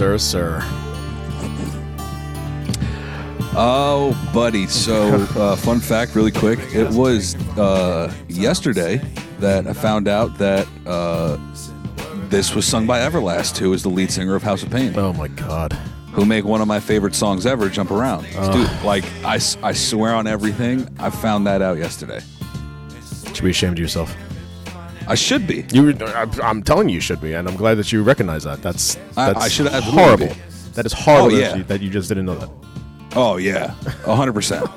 Sir, sir, sir. Oh, buddy. So, uh, fun fact, really quick. It was uh, yesterday that I found out that uh, this was sung by Everlast, who is the lead singer of House of Pain, Oh my God. who make one of my favorite songs ever, "Jump Around." Dude, like I, s- I swear on everything, I found that out yesterday. Should be ashamed of yourself. I should be. You, I'm, I'm telling you, you should be, and I'm glad that you recognize that. That's I- I should absolutely horrible. That is horrible Oh, that yeah. you- that you just didn't know that. Oh yeah, hundred percent.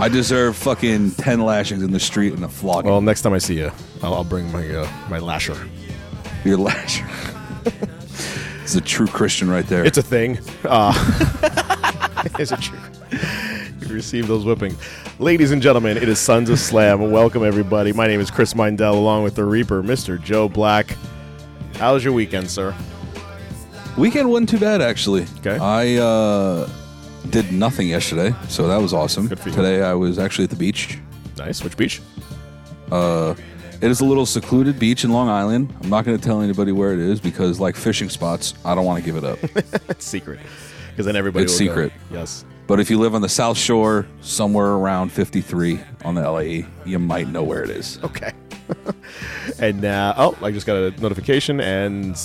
I deserve fucking ten lashings in the street and a flogging. Well, next time I see you, I'll, I'll bring my uh, my lasher. Your lasher. it's a true Christian right there. It's a thing. Uh, is it true? You receive those whippings. Ladies and gentlemen, it is Sons of Slam. Welcome, everybody. My name is Chris Mindell, along with the Reaper, Mr. Joe Black. How was your weekend, sir? Weekend wasn't too bad actually. Okay. I uh, did nothing yesterday, so that was awesome. Good for you. Today I was actually at the beach. Nice. Which beach? It is a little secluded beach in Long Island. I'm not going to tell anybody where it is because, like fishing spots, I don't want to give it up. It's secret. Because then everybody It's will go. secret. Yes. but if you live on the South Shore, somewhere around 53 on the LAE, you might know where it is. Okay. and uh, oh, I just got a notification, and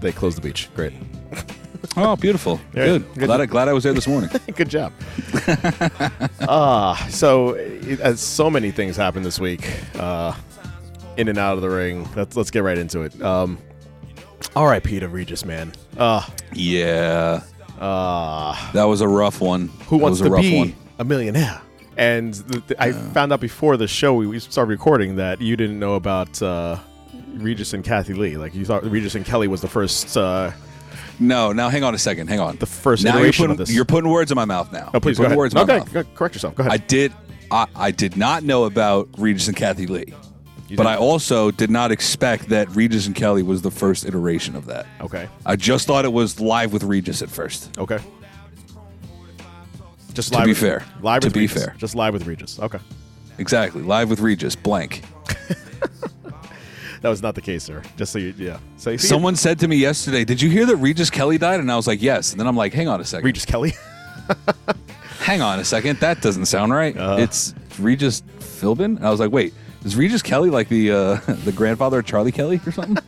they closed the beach. Great. Oh, beautiful. Yeah, Good. good. Glad, I, glad I was there this morning. Good job. Ah, so it, as so many things happened this week, uh, in and out of the ring. Let's let's get right into it. Um, R.I.P. to Regis, man. Uh, yeah. uh, That was a rough one. who That wants was a to rough be one. a millionaire? And th- th- I found out before the show we, we started recording that you didn't know about uh, Regis and Kathie Lee. Like you thought Regis and Kelly was the first. Uh, No, now hang on a second. Hang on. The first now you're iteration putting, of this. You're putting words in my mouth now. oh, please you're go ahead. words in my okay, mouth. correct yourself. Go ahead. I did. I, I did not know about Regis and Kathie Lee, You but did? I also did not expect that Regis and Kelly was the first iteration of that. okay. I just thought it was live with Regis at first. Okay. Just To be with, fair. live To be Regis. fair. Just live with Regis. Okay, Exactly, live with Regis. Blank. that was not the case, sir. Just so you, yeah. So Someone said to me yesterday, "Did you hear that Regis Kelly died?" And I was like, "Yes." And then I'm like, "Hang on a second. Regis Kelly. Hang on a second. That doesn't sound right. Uh. it's Regis Philbin." And I was like, "Wait, is Regis Kelly like the uh, the grandfather of Charlie Kelly or something?"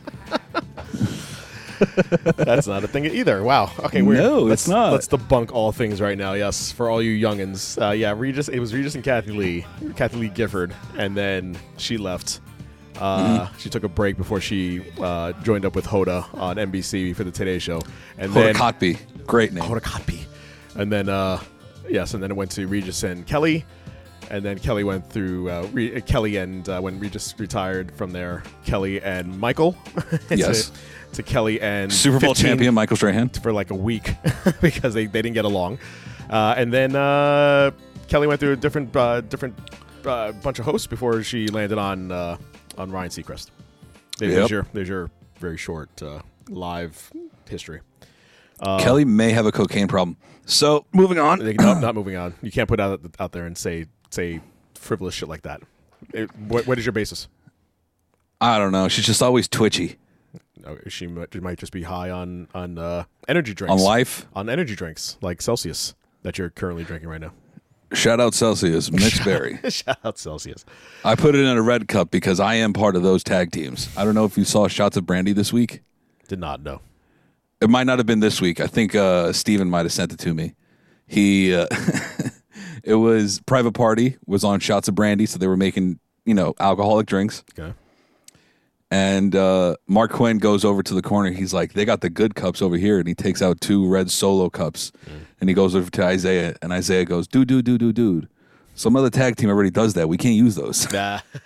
That's not a thing either. Wow. Okay, we're No, let's, it's not. Let's debunk all things right now. Yes, for all you youngins. Uh, yeah, Regis. It was Regis and Kathie Lee, Kathie Lee Gifford, and then she left. Uh, Mm-hmm. She took a break before she uh, joined up with Hoda on NBC for the Today Show, and Hoda then Kotb. Great name. Hoda Kotb, and then uh, yes, and then it went to Regis and Kelly, and then Kelly went through uh, re- Kelly and uh, when Regis retired from there, Kelly and Michael. to, Yes. To Kelly and Super Bowl champion Michael Strahan. for like a week because they, they didn't get along, uh, and then uh, Kelly went through a different uh, different uh, bunch of hosts before she landed on uh, on Ryan Seacrest. There's Yep. your there's your very short uh, live history. Kelly may have a cocaine problem. So moving on. No, not moving on. You can't put out out there and say say frivolous shit like that. It- what, what is your basis? I don't know. She's just always twitchy she might, she might just be high on on uh, energy drinks. on life. on energy drinks like Celsius that you're currently drinking right now. Shout out Celsius, mixed berry. Shout out Celsius. I put it in a red cup because I am part of those tag teams. I don't know if you saw shots of brandy this week. Did not know. It might not have been this week. I think uh, Steven might have sent it to me. He, uh, it was private party was on shots of brandy, so they were making you know alcoholic drinks. Okay. And uh, Marq Quen goes over to the corner. He's like, "They got the good cups over here," and he takes out two red solo cups, and he goes over to Isaiah, and Isaiah goes, "Dude, dude, dude, dude, dude." Some other tag team already does that. We can't use those. Nah.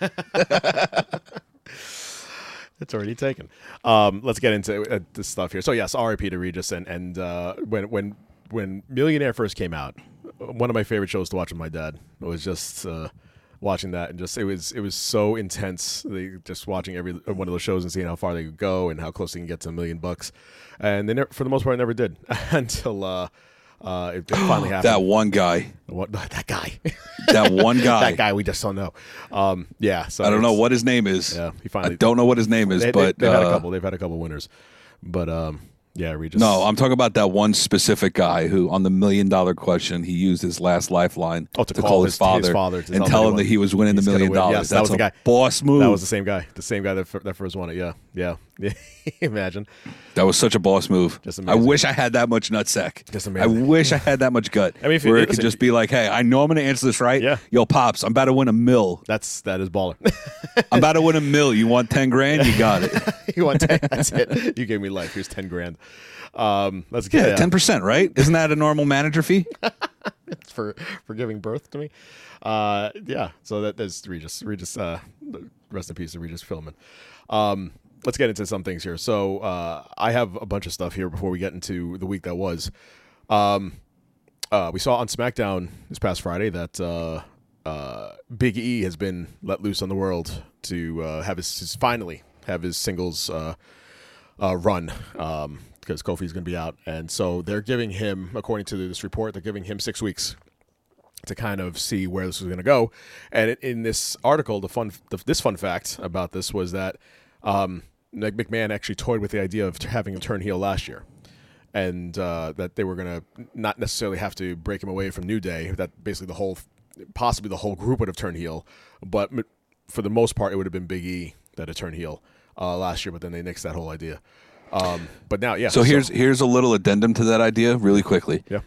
it's already taken. Um, let's get into uh, this stuff here. So yes, R.I.P. to Regis, and and uh, when when when Millionaire first came out, one of my favorite shows to watch with my dad was just uh, watching that, and just it was it was so intense. They, just watching every one of those shows and seeing how far they could go and how close they can get to a million bucks, and they never, for the most part I never did until. Uh, uh, it, it finally happened. that one guy, What, that guy, that one guy. that guy, we just don't know. Um, yeah, so I don't know what his name is. Yeah, he finally- I don't know what his name is, They, but they, have had a uh, couple. They've had a couple winners, but um, yeah, Regis. No, I'm talking about that one specific guy who, on the million dollar question, he used his last lifeline Oh, to call his- his father, father to and tell him that he was winning the he's million win. dollars. Yes, that was the guy. boss move. that was the same guy. The same guy that, that first won it. Yeah, yeah. Imagine. That was such a boss move. Just I wish I had that much nutsack. Just I wish I had that much gut. I mean, if you- where it could just be like, "Hey, I know I'm going to answer this right. Yeah. Yo, pops, I'm about to win a mill. That's that is baller. I'm about to win a mill. You want ten grand? You got it. you want ten? That's it. You gave me life. Here's ten grand. Um, let's get Yeah, ten percent, right? Isn't that a normal manager fee? for for giving birth to me. Uh, yeah. So that that is Regis. Regis. Uh, rest in peace Regis Philbin. Um, let's get into some things here. So uh, I have a bunch of stuff here before we get into the week that was. Um, uh, we saw on SmackDown this past Friday that uh, uh, Big E has been let loose on the world to uh, have his, his finally have his singles uh, uh, run um, because Kofi's going to be out, and so they're giving him, according to this report, they're giving him six weeks to kind of see where this was going to go. And in this article, the fun, the, this fun fact about this was that um, Nick McMahon actually toyed with the idea of having him turn heel last year, and uh, that they were going to not necessarily have to break him away from New Day. That basically the whole, possibly the whole group would have turned heel, but for the most part, it would have been Big E that had turned heel uh, last year. But then they nixed that whole idea. Um, but now, yeah. So here's here's a little addendum to that idea, really quickly. yeah.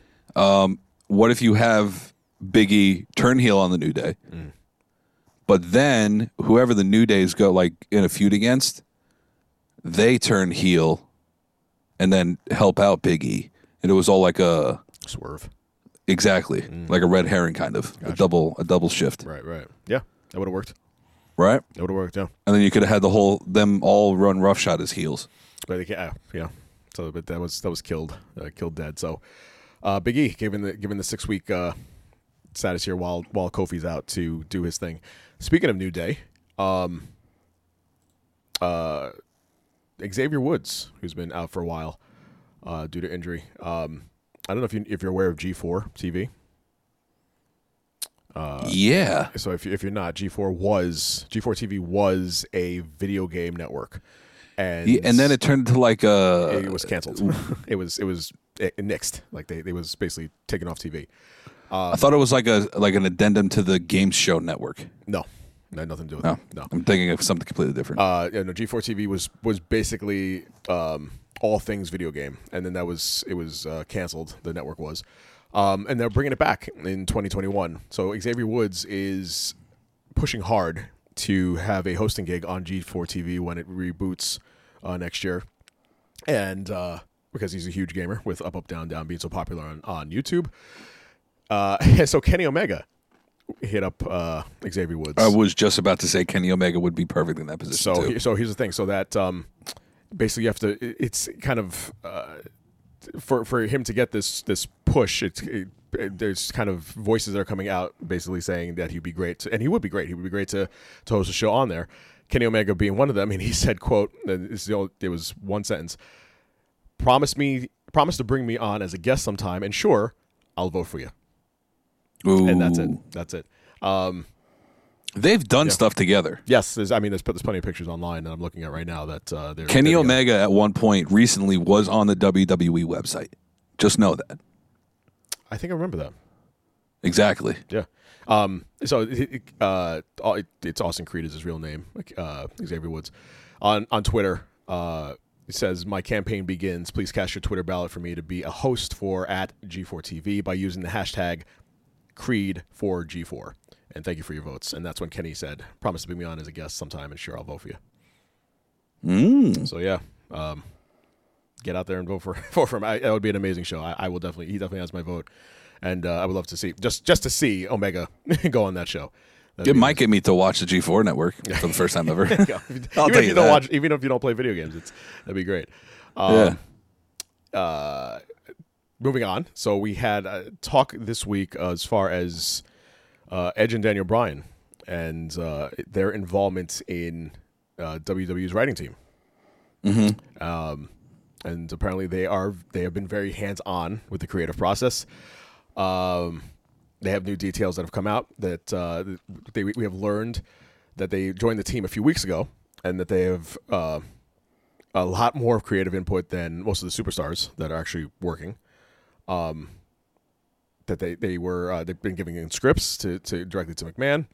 What if you have Biggie turn heel on the New Day, Mm. but then whoever the New Days go like in a feud against, they turn heel, and then help out Biggie, and it was all like a Swerve. exactly like a red herring kind of a double a double shift, Mm. Right, right. Yeah, that would have worked. right? That would have worked. Yeah. And then you could have had the whole them all run roughshod as heels. But uh, yeah. So, but that was that was killed, uh, killed dead. So, uh, Big E given the given the six week uh, status here while while Kofi's out to do his thing. Speaking of New Day, um, uh, Xavier Woods, who's been out for a while uh, due to injury. Um, I don't know if you if you're aware of G4 TV. Uh, yeah, So if, if you're not, G4 was G4 TV was a video game network, and Yeah, and then it turned into like a it was canceled. it was it was it, nixed. Like they, they was basically taken off TV. I thought it was like a like an addendum to the game Show Network. No, had nothing to do with No, it. No. I'm thinking of something completely different. Uh, yeah, no. G4 TV was was basically um, all things video game, and then that was it was uh, canceled. The network was, um, and they're bringing it back in 2021. So Xavier Woods is pushing hard to have a hosting gig on G4 TV when it reboots uh, next year, and uh, because he's a huge gamer with Up Up Down Down being so popular on on YouTube. Uh, so Kenny Omega hit up uh, Xavier Woods. I was just about to say Kenny Omega would be perfect in that position So, too. so here's the thing. So that um, basically you have to. It's kind of uh, for for him to get this this push. It's it, it- there's kind of voices that are coming out basically saying that he'd be great, to, and he would be great. He would be great to to host a show on there. Kenny Omega being one of them, and he said, "quote this is the only, It was one sentence. Promise me, promise to bring me on as a guest sometime, and sure, I'll vote for you." Ooh. And that's it. That's it. Um, They've done stuff together. yes, there's, I mean, there's, there's plenty of pictures online that I'm looking at right now that uh, they're Kenny they're together. Omega at one point recently was on the WWE website. Just know that. I think I remember that. Exactly. Yeah. Um, so it- uh, it's Austin Creed is his real name, like uh, Xavier Woods. On on Twitter, uh, it says my campaign begins. Please cast your Twitter ballot for me to be a host for at G4TV by using the hashtag Creed for G4. And thank you for your votes. And that's when Kenny said, "Promise to bring me on as a guest sometime, and sure I'll vote for you." Mm. So yeah, um, get out there and vote for vote for him. I, that would be an amazing show. I, I will definitely. He definitely has my vote, and uh, I would love to see just just to see Omega go on that show. That'd It might get me to watch the G4 network for the first time ever. I'll even tell if you you don't that. watch, even if you don't play video games, it's that'd be great. Um, yeah. uh, moving on. So we had a talk this week uh, as far as uh, Edge and Daniel Bryan and uh, their involvement in uh, WWE's writing team. Mm-hmm. Um, and apparently they are they have been very hands on with the creative process. Um, they have new details that have come out that uh, they we have learned that they joined the team a few weeks ago and that they have uh, a lot more creative input than most of the superstars that are actually working. Um, that they they were uh, they've been giving in scripts to, to directly to McMahon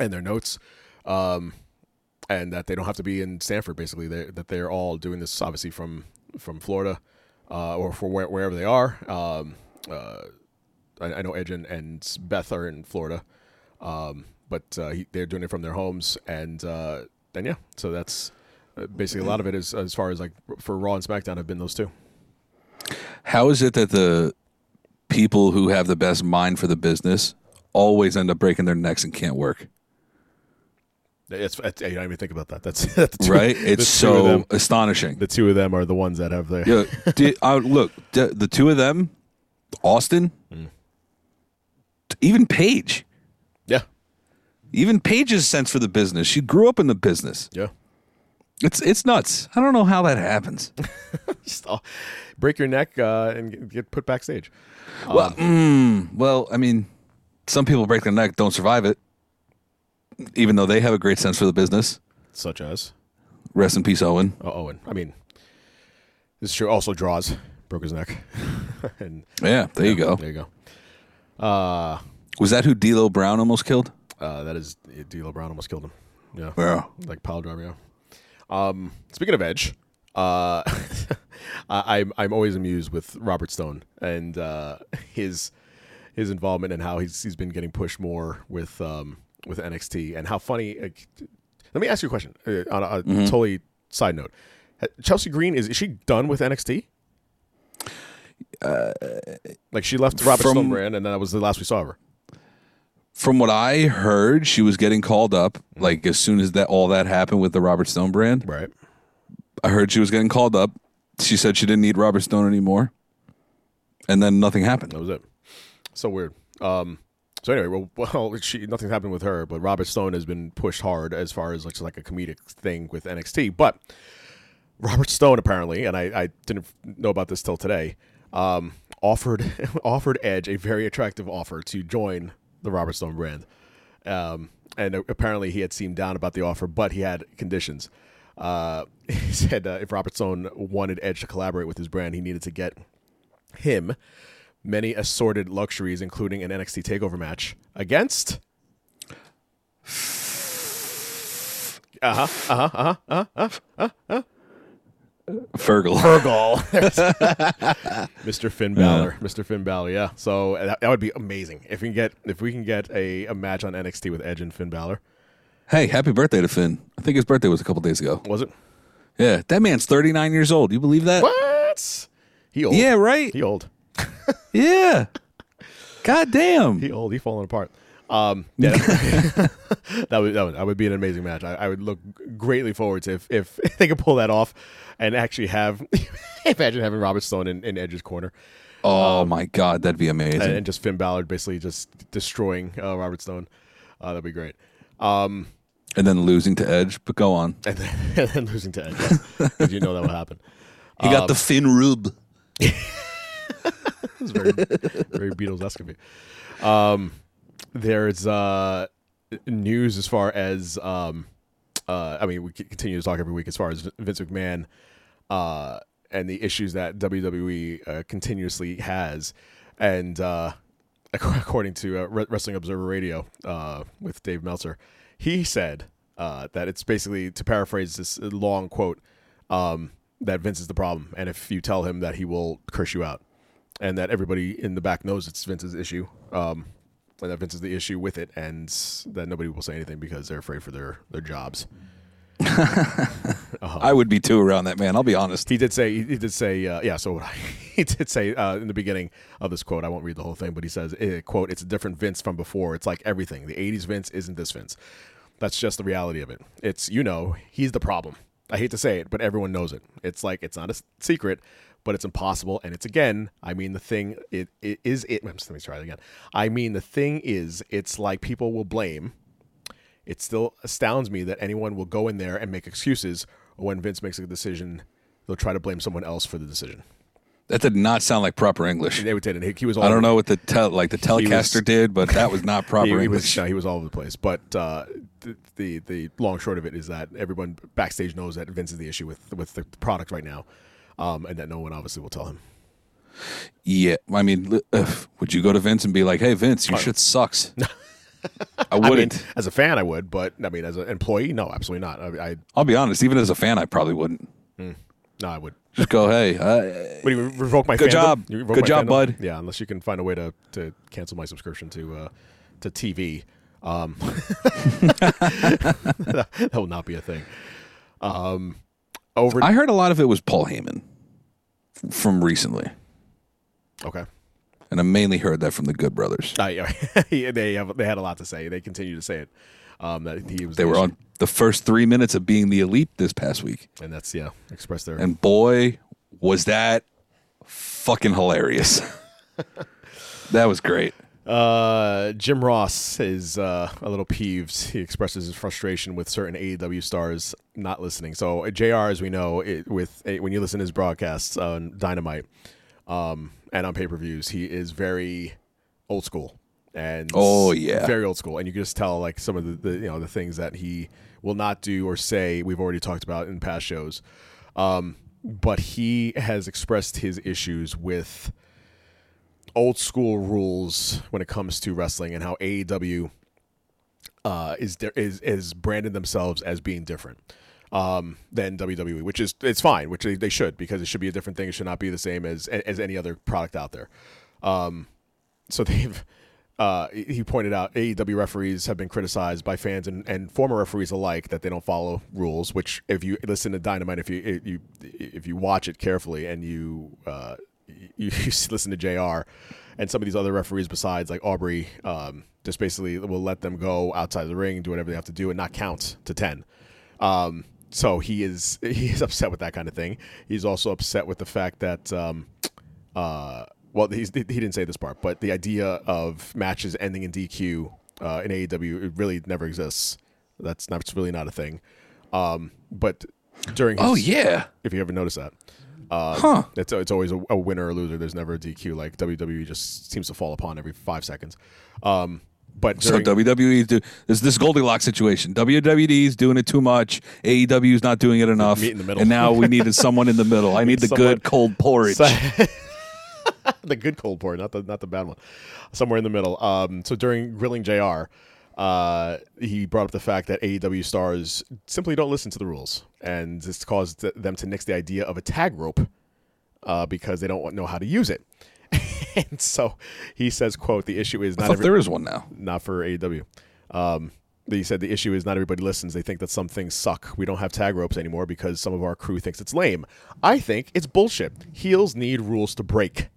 and their notes, um, and that they don't have to be in Stamford. Basically, they that they're all doing this obviously from from Florida uh, or for where, wherever they are. Um, uh, I, I know Edge and, and Beth are in Florida, um, but uh, he, they're doing it from their homes, and uh, and yeah, so that's uh, basically a lot of it is as far as like for Raw and SmackDown have been those two. How is it that the people who have the best mind for the business always end up breaking their necks and can't work? It's, it's I don't even think about that. That's, that's two- Right? It's so them, astonishing. the two of them are the ones that have the Yeah, did, I, look, the, the two of them, Austin, Mm. even Paige, yeah even Paige's sense for the business. She grew up in the business. yeah. It's it's nuts. I don't know how that happens. Just all- break your neck uh, and get, put backstage. well, mm, well, I mean, some people break their neck, don't survive it, even though they have a great sense for the business. Such as Rest in peace, Owen. oh, Owen. I mean, this show also draws broke his neck, and Yeah, there you go. there you go. Uh, Was that who D'Lo Brown almost killed? uh, that is D'Lo Brown almost killed him. Yeah, Yeah. like pile driver. Yeah. Um, speaking of Edge, uh, I'm I'm always amused with Robert Stone and uh, his his involvement and how he's he's been getting pushed more with um, with NXT and how funny. Like, let me ask you a question uh, on a, a totally side note. Chelsea Green is is she done with NXT? like she left Robert from- Stone brand, and that was the last we saw of her. From what I heard, she was getting called up like as soon as that all that happened with the Robert Stone brand. Right. I heard she was getting called up. She said she didn't need Robert Stone anymore. And then nothing happened. That was it. So weird. Um, so anyway, well, well, she nothing happened with her, but Robert Stone has been pushed hard as far as like like a comedic thing with NXT. But Robert Stone apparently, and I, I didn't know about this till today, um, offered offered Edge a very attractive offer to join the Robert Stone brand. Um, and apparently he had seemed down about the offer, but he had conditions. Uh, he said uh, if Robert Stone wanted Edge to collaborate with his brand, he needed to get him many assorted luxuries, including an NXT Takeover match against. Uh huh. Uh huh. Uh huh. Uh huh. Fergal. Fergal. Mr. Finn Balor. Mr. Finn Balor. Yeah. So that, that would be amazing if we can get if we can get a, a match on NXT with Edge and Finn Balor. hey, happy birthday to Finn. I think his birthday was a couple days ago. Was it? Yeah, that man's 39 years old. You believe that? What? He old. Yeah, right. He old. Yeah. God damn. He old. He falling apart. Um, yeah, that would that would, that would be an amazing match. I, I would look greatly forward to if if they could pull that off and actually have imagine having Robert Stone in, in Edge's corner Oh my god, that'd be amazing. and, and just Finn Balor basically just destroying uh, Robert Stone. Uh, that'd be great. Um, and then losing to Edge, but go on. and then, and then losing to Edge because you know that would happen. He got the Finn rub. It's very very Beatles esque of you. Um, there's uh, news as far as um, uh, I mean, we continue to talk every week as far as Vince McMahon uh, and the issues that WWE uh, continuously has, and uh, according to uh, Wrestling Observer Radio with Dave Meltzer, he said that it's basically to paraphrase this long quote um, that Vince is the problem, and if you tell him that he will curse you out, and that everybody in the back knows it's Vince's issue. Um, and that Vince is the issue with it, and that nobody will say anything because they're afraid for their their jobs. I would be too around that man. I'll be honest. He did say he did say uh, yeah. So he did say uh, in the beginning of this quote. I won't read the whole thing, but he says eh, quote It's a different Vince from before. It's like everything. The '80s Vince isn't this Vince. That's just the reality of it. It's you know he's the problem. I hate to say it, but everyone knows it. It's like it's not a secret, but it's impossible. And it's again. I mean the thing. It, it is it. Let me try it again. I mean the thing is. It's like people will blame it still astounds me that anyone will go in there and make excuses when Vince makes a decision, they'll try to blame someone else for the decision. That did not sound like proper English. They would say, and he, he was I don't know what the tel- like the Telecaster did, but that was not proper he, he English. was, no, he was all over the place. But uh, the, the the long short of it is that everyone backstage knows that Vince is the issue with with the product right now, um, and that no one obviously will tell him. yeah, I mean, uh, would you go to Vince and be like, "Hey, Vince, your shit sucks"? I wouldn't. I mean, as a fan, I would, but I mean, as an employee, no, absolutely not. I, I I'll be honest. Even as a fan, I probably wouldn't. no, I would. Just go, "Hey, uh, What do you revoke my Good fandom? job. Good job, fandom? bud. Yeah, unless you can find a way to, to cancel my subscription to uh, to TV, um, that will not be a thing. Um, over I heard a lot of it was Paul Heyman from recently, okay. and I mainly heard that from the Good Brothers. Uh, yeah, they have they had a lot to say. They continue to say it. Um, that he was They the were issue. on the first three minutes of being the elite this past week, and that's yeah, express their and boy, was that fucking hilarious. that was great. Uh, Jim Ross is uh, a little peeved. He expresses his frustration with certain AEW stars not listening. So uh, Jr. As we know, it, with when you listen to his broadcasts on Dynamite um, and on pay per views, he is very old school and Oh, yeah. very old school. And you can just tell like some of the, the you know the things that he will not do or say. We've already talked about in past shows. Um, but he has expressed his issues with old school rules when it comes to wrestling and how AEW uh, is di- is is branded themselves as being different um, than WWE, which is it's fine, which they, they should because it should be a different thing. It should not be the same as as any other product out there. Um, so they've. Uh, he pointed out AEW referees have been criticized by fans and, and former referees alike that they don't follow rules. Which, if you listen to Dynamite, if you if you if you watch it carefully and you uh, you, you listen to Jr. and some of these other referees besides like Aubrey, um, just basically will let them go outside of the ring, do whatever they have to do, and not count to ten. Um, so he is he is upset with that kind of thing. He's also upset with the fact that um, uh, well, he's, he didn't say this part, but the idea of matches ending in DQ uh, in AEW it really never exists. That's not it's really not a thing. Um, but during his, Oh yeah, if you ever notice that. Uh, Huh. It's it's always a, a winner or loser. There's never a DQ. Like WWE just seems to fall upon every five seconds. Um, but So during, WWE's do this this Goldilocks situation. WWE's doing it too much. AEW is not doing it enough. Meet in the middle. And now we needed someone in the middle. I need the someone- good cold porridge. the good cold pour, not the not the bad one, somewhere in the middle. Um, so during grilling Jr., uh, he brought up the fact that AEW stars simply don't listen to the rules, and this caused them to nix the idea of a tag rope uh, because they don't know how to use it. and so he says, "quote The issue is not every- there is one now. not for AEW. Um, he said the issue is not everybody listens. They think that some things suck. We don't have tag ropes anymore because some of our crew thinks it's lame. I think it's bullshit. Heels need rules to break.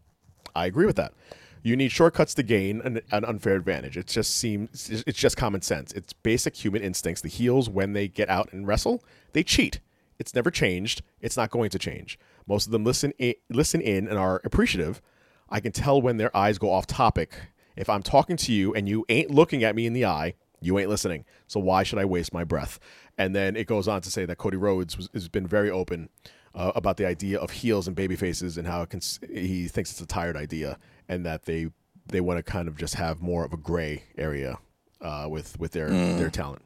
I agree with that. You need shortcuts to gain an, an unfair advantage. It just seems it's just common sense. It's basic human instincts. The heels, when they get out and wrestle, they cheat. It's never changed. It's not going to change. Most of them listen in, listen in and are appreciative. I can tell when their eyes go off topic. If I'm talking to you and you ain't looking at me in the eye, you ain't listening. So why should I waste my breath? And then it goes on to say that Cody Rhodes was, has been very open uh, about the idea of heels and baby faces and how it can, he thinks it's a tired idea and that they they want to kind of just have more of a gray area uh, with with their their talent.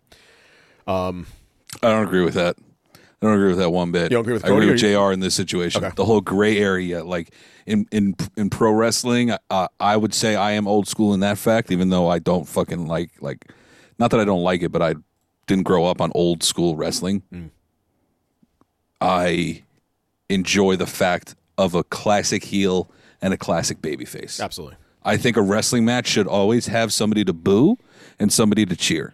I don't agree with that. I don't agree with that one bit. You don't agree with I agree with you- Jr. in this situation. Okay. The whole gray area, like in in in pro wrestling, uh, I would say I am old school in that fact. Even though I don't fucking like like, not that I don't like it, but I didn't grow up on old school wrestling. Mm. I enjoy the fact of a classic heel and a classic babyface. Absolutely, I think a wrestling match should always have somebody to boo and somebody to cheer.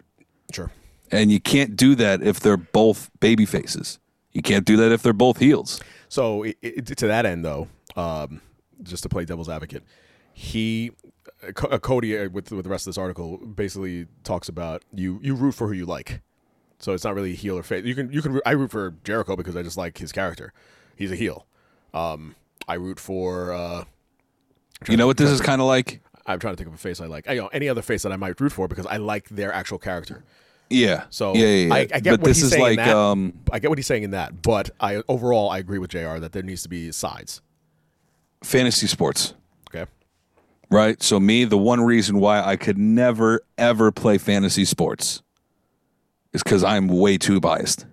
sure. And you can't do that if they're both baby faces. You can't do that if they're both heels. So it, it, to that end, though, um, just to play devil's advocate, he uh, uh, Cody uh, with with the rest of this article basically talks about you you root for who you like. So it's not really heel or face. You can you can I root for Jericho because I just like his character. He's a heel. Um, I root for. Uh, You know what this is kind of like? I'm trying to think of a face I like. I, you know, any other face that I might root for because I like their actual character. Yeah. So yeah, yeah, yeah. I, I get but what this he's is saying like that. um I get what he's saying in that, but I overall I agree with Jr. that there needs to be sides. fantasy sports, Okay. right? So me, the one reason why I could never ever play fantasy sports is cuz I'm way too biased.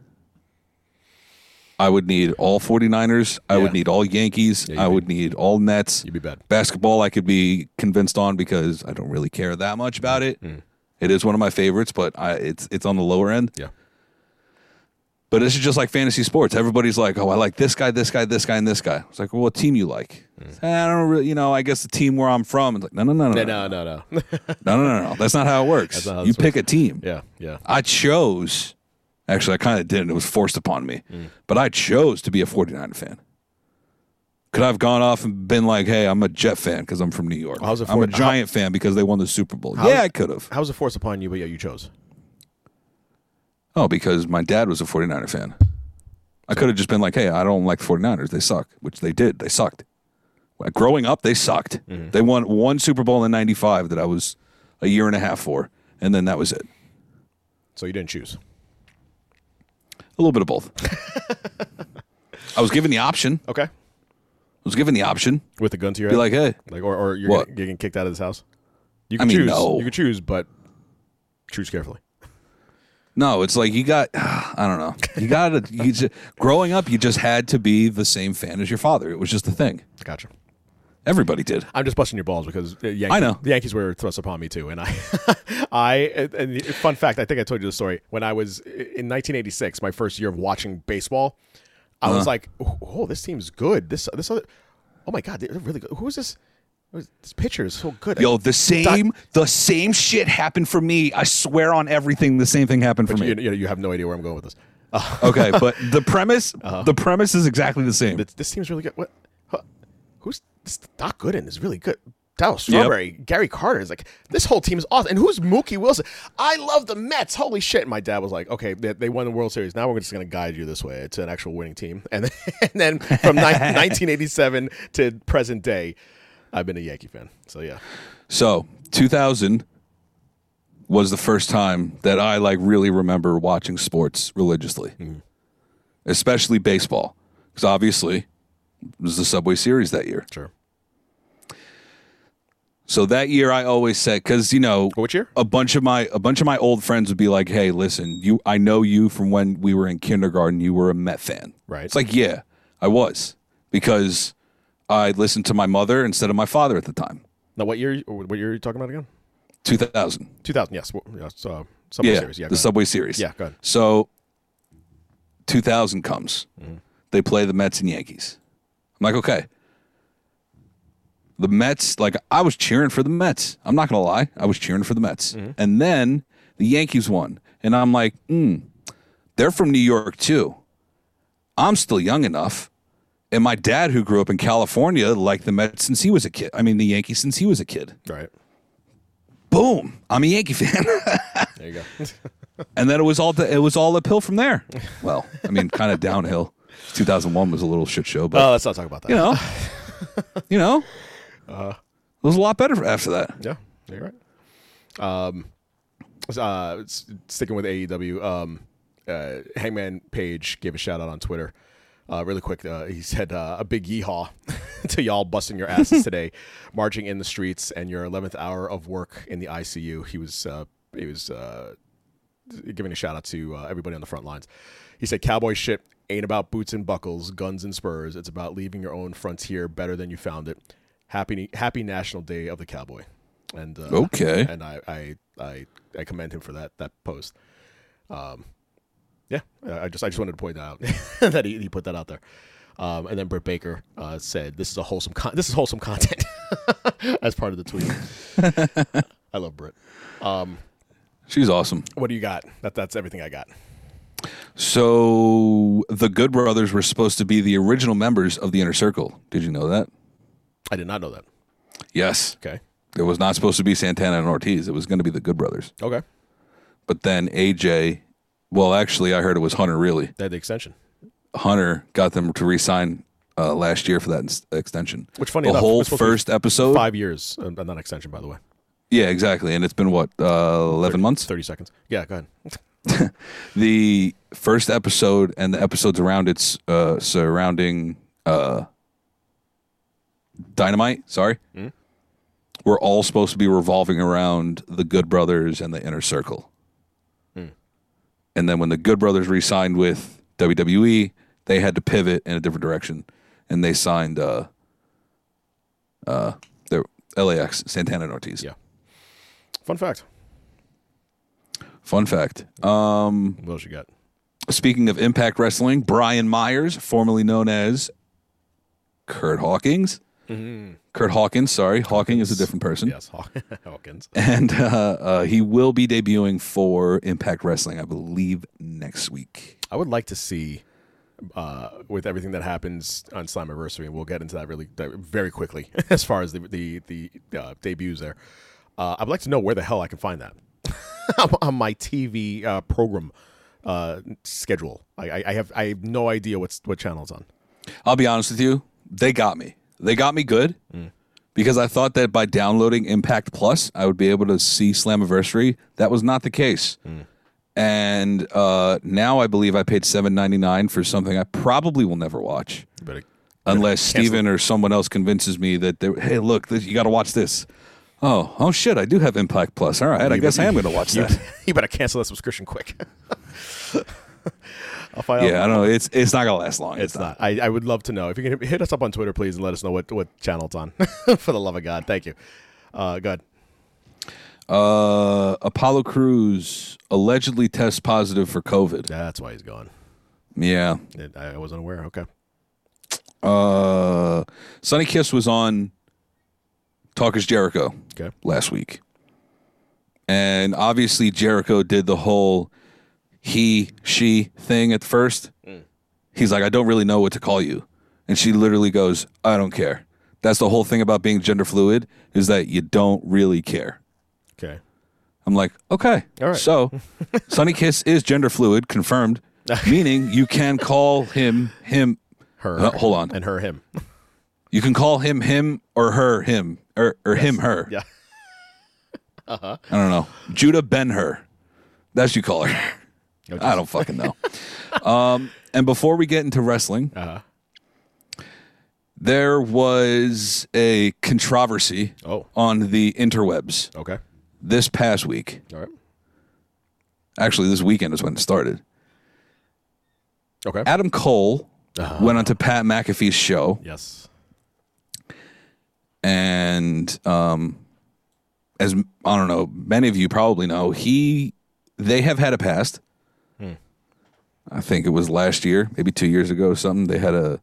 I would need all 49ers, I Yeah. would need all Yankees, you'd I be- would need all Nets. You'd be bad. Basketball, I could be convinced on because I don't really care that much about it. It is one of my favorites, but I, it's it's on the lower end. Yeah. But this is just like fantasy sports. Everybody's like, "Oh, I like this guy, this guy, this guy, and this guy." It's like, "Well, what team you like?" "Eh, I don't really, you know. I guess the team where I'm from. It's like, no, no, no, no, No, no, no, no, no, no, no, no. That's not how it works. how you pick a team. yeah, yeah. I chose. Actually, I kind of didn't. It was forced upon me. Mm. But I chose to be a 49er fan. Could I have gone off and been like, "Hey, I'm a Jet fan because I'm from New York. How's it I'm a for- Giant fan because they won the Super Bowl." How's- yeah, I could have. How was it forced upon you? But yeah, you chose. Oh, because my dad was a 49er fan. I could have just been like, hey, I don't like the 49ers. They suck, which they did. They sucked. Growing up, they sucked. Mm-hmm. They won one Super Bowl in 95 that I was a year and a half for, and then that was it. So you didn't choose. A little bit of both. I was given the option. Okay. I was given the option. With the gun to your Be head. like, hey, like, or, or you're, What? Getting, getting kicked out of this house. You I can mean, choose. no. You can choose, but choose carefully. no, it's like you got, I don't know. You got to, you just, growing up, you just had to be the same fan as your father. It was just a thing. Gotcha. Everybody did. I'm just busting your balls because uh, Yankees, I know. the Yankees were thrust upon me too, and I, I, and fun fact, I think I told you the story when I was in 1986, my first year of watching baseball. I Uh-huh. was like, oh, this team's good. This, this other, oh my god, they're really good. Who is this? This pitcher is so good. Yo, the same the same shit happened for me. I swear on everything, the same thing happened for But me. you, you, know, you have no idea where I'm going with this. okay, but the premise the premise is exactly the same. This, this team's really good. What? Huh, Who's this? Doc Gooden is really good. Darryl Strawberry, Gary Carter is like this whole team is awesome. And who's Mookie Wilson? I love the Mets. Holy shit! And my dad was like, "Okay, they, they won the World Series. Now we're just going to guide you this way. It's an actual winning team." And then, and then from ni- 1987 to present day, I've been a Yankee fan. So yeah, So, 2000 was the first time that I like really remember watching sports religiously. Mm-hmm. Especially baseball. Cuz obviously it was the Subway Series that year. sure. So that year I always said cuz you know Which year? a bunch of my a bunch of my old friends would be like, "Hey, listen, you I know you from when we were in kindergarten. You were a Met fan." Right. It's like, "Yeah, I was." Because I listened to my mother instead of my father at the time. Now, what year? What year are you talking about again? 2000. 2000. Yes. Well, yes. Uh, Subway yeah, Series. Yeah. the ahead. Subway Series. Yeah, go ahead. So 2000 comes. Mm-hmm. They play the Mets and Yankees. I'm like, okay. The Mets, like, I was cheering for the Mets. I'm not going to lie. I was cheering for the Mets. Mm-hmm. And then the Yankees won. And I'm like, hmm, they're from New York too. I'm still young enough. And my dad, who grew up in California, liked the Mets since he was a kid. I mean, the Yankees since he was a kid. Right. Boom! I'm a Yankee fan. There you go. and then it was all the, it was all uphill from there. Well, I mean, kind of downhill. 2001 was a little shit show, but oh, let's not talk about that. you know, you know, it was a lot better after that. Yeah, you're right. Um, uh, sticking with AEW, um, uh, Hangman Page gave a shout out on Twitter. Uh, really quick, uh, he said uh, a big yeehaw to y'all busting your asses today, marching in the streets, and your eleventh hour of work in the ICU. He was uh, he was uh, giving a shout out to uh, everybody on the front lines. He said, "Cowboy shit ain't about boots and buckles, guns and spurs. It's about leaving your own frontier better than you found it. Happy Happy National Day of the Cowboy." And uh, Okay. and I, I I I commend him for that that post. Um, yeah, I just I just wanted to point that out that he, he put that out there. Um, and then Britt Baker uh, said, "This is a wholesome con- this is wholesome content." as part of the tweet. I love Britt. She's awesome. What do you got? That that's everything I got. So the Good Brothers were supposed to be the original members of the Inner Circle. Did you know that? I did not know that. Yes. Okay. It was not supposed to be Santana and Ortiz. It was going to be the Good Brothers. Okay. But then AJ, well, actually, I heard it was Hunter. Really, They had the extension. Hunter got them to re-sign uh, last year for that ins- extension. Which funny the enough, whole was supposed to be first episode. Five years, uh, not extension, by the way. Yeah, exactly. And it's been what uh, eleven months. Thirty seconds. Yeah, go ahead. the first episode and the episodes around its uh, surrounding uh, dynamite sorry were all supposed to be revolving around the good brothers and the inner circle and then when the good brothers re-signed with wwe they had to pivot in a different direction and they signed uh, uh, their lax santana and ortiz Yeah. Fun fact. fun fact um, What else you got? Speaking of Impact Wrestling, Brian Myers, formerly known as Kurt Hawkins. Kurt Hawkins, sorry. Hawking is a different person. Yes, Haw- Hawkins. And uh, uh, he will be debuting for Impact Wrestling, I believe, next week. I would like to see, uh, with everything that happens on Slammiversary, and we'll get into that really that very quickly as far as the the, the uh, debuts there. Uh, I'd like to know where the hell I can find that on my TV uh, program uh, schedule. I, I, I have I have no idea what's what channel it's on. I'll be honest with you, they got me. They got me good because I thought that by downloading Impact Plus, I would be able to see Slammiversary. That was not the case. And uh, now I believe I paid seven ninety nine for something I probably will never watch. Better- unless Steven or someone else convinces me that they hey look this, you got to watch this oh oh shit I do have Impact Plus all right I you guess I am going to watch you, that You better cancel that subscription quick. I'll find yeah out. I don't know it's it's not to last long It's not. I, I would love to know. If you can hit us up on Twitter, please, and let us know what, what channel it's on. For the love of God. Thank you. Uh, go ahead. uh Apollo Crews allegedly tests positive for COVID Yeah, That's why he's gone. yeah It- I wasn't aware. Okay. uh Sonny Kiss was on Talk Is Jericho Okay. last week. And obviously Jericho did the whole he she thing at first. He's like, I don't really know what to call you. And she literally goes, I don't care. That's the whole thing about being gender fluid is that you don't really care. Okay. I'm like, okay. All right. So Sonny Kiss is gender fluid, confirmed, meaning you can call him him. Her. Uh, hold on. And her, him. You can call him him or her him or, or him her. Yeah. Uh-huh. I don't know. Judah Ben Hur. That's what you call her. No, I don't fucking know. um, and before we get into wrestling, Uh-huh. there was a controversy Oh. on the interwebs Okay. this past week. All right. Actually, this weekend is when it started. Okay. Adam Cole Uh-huh. went onto Pat McAfee's show, yes. and um, as I don't know, many of you probably know, he they have had a past. I think it was last year, maybe two years ago, or something. They had a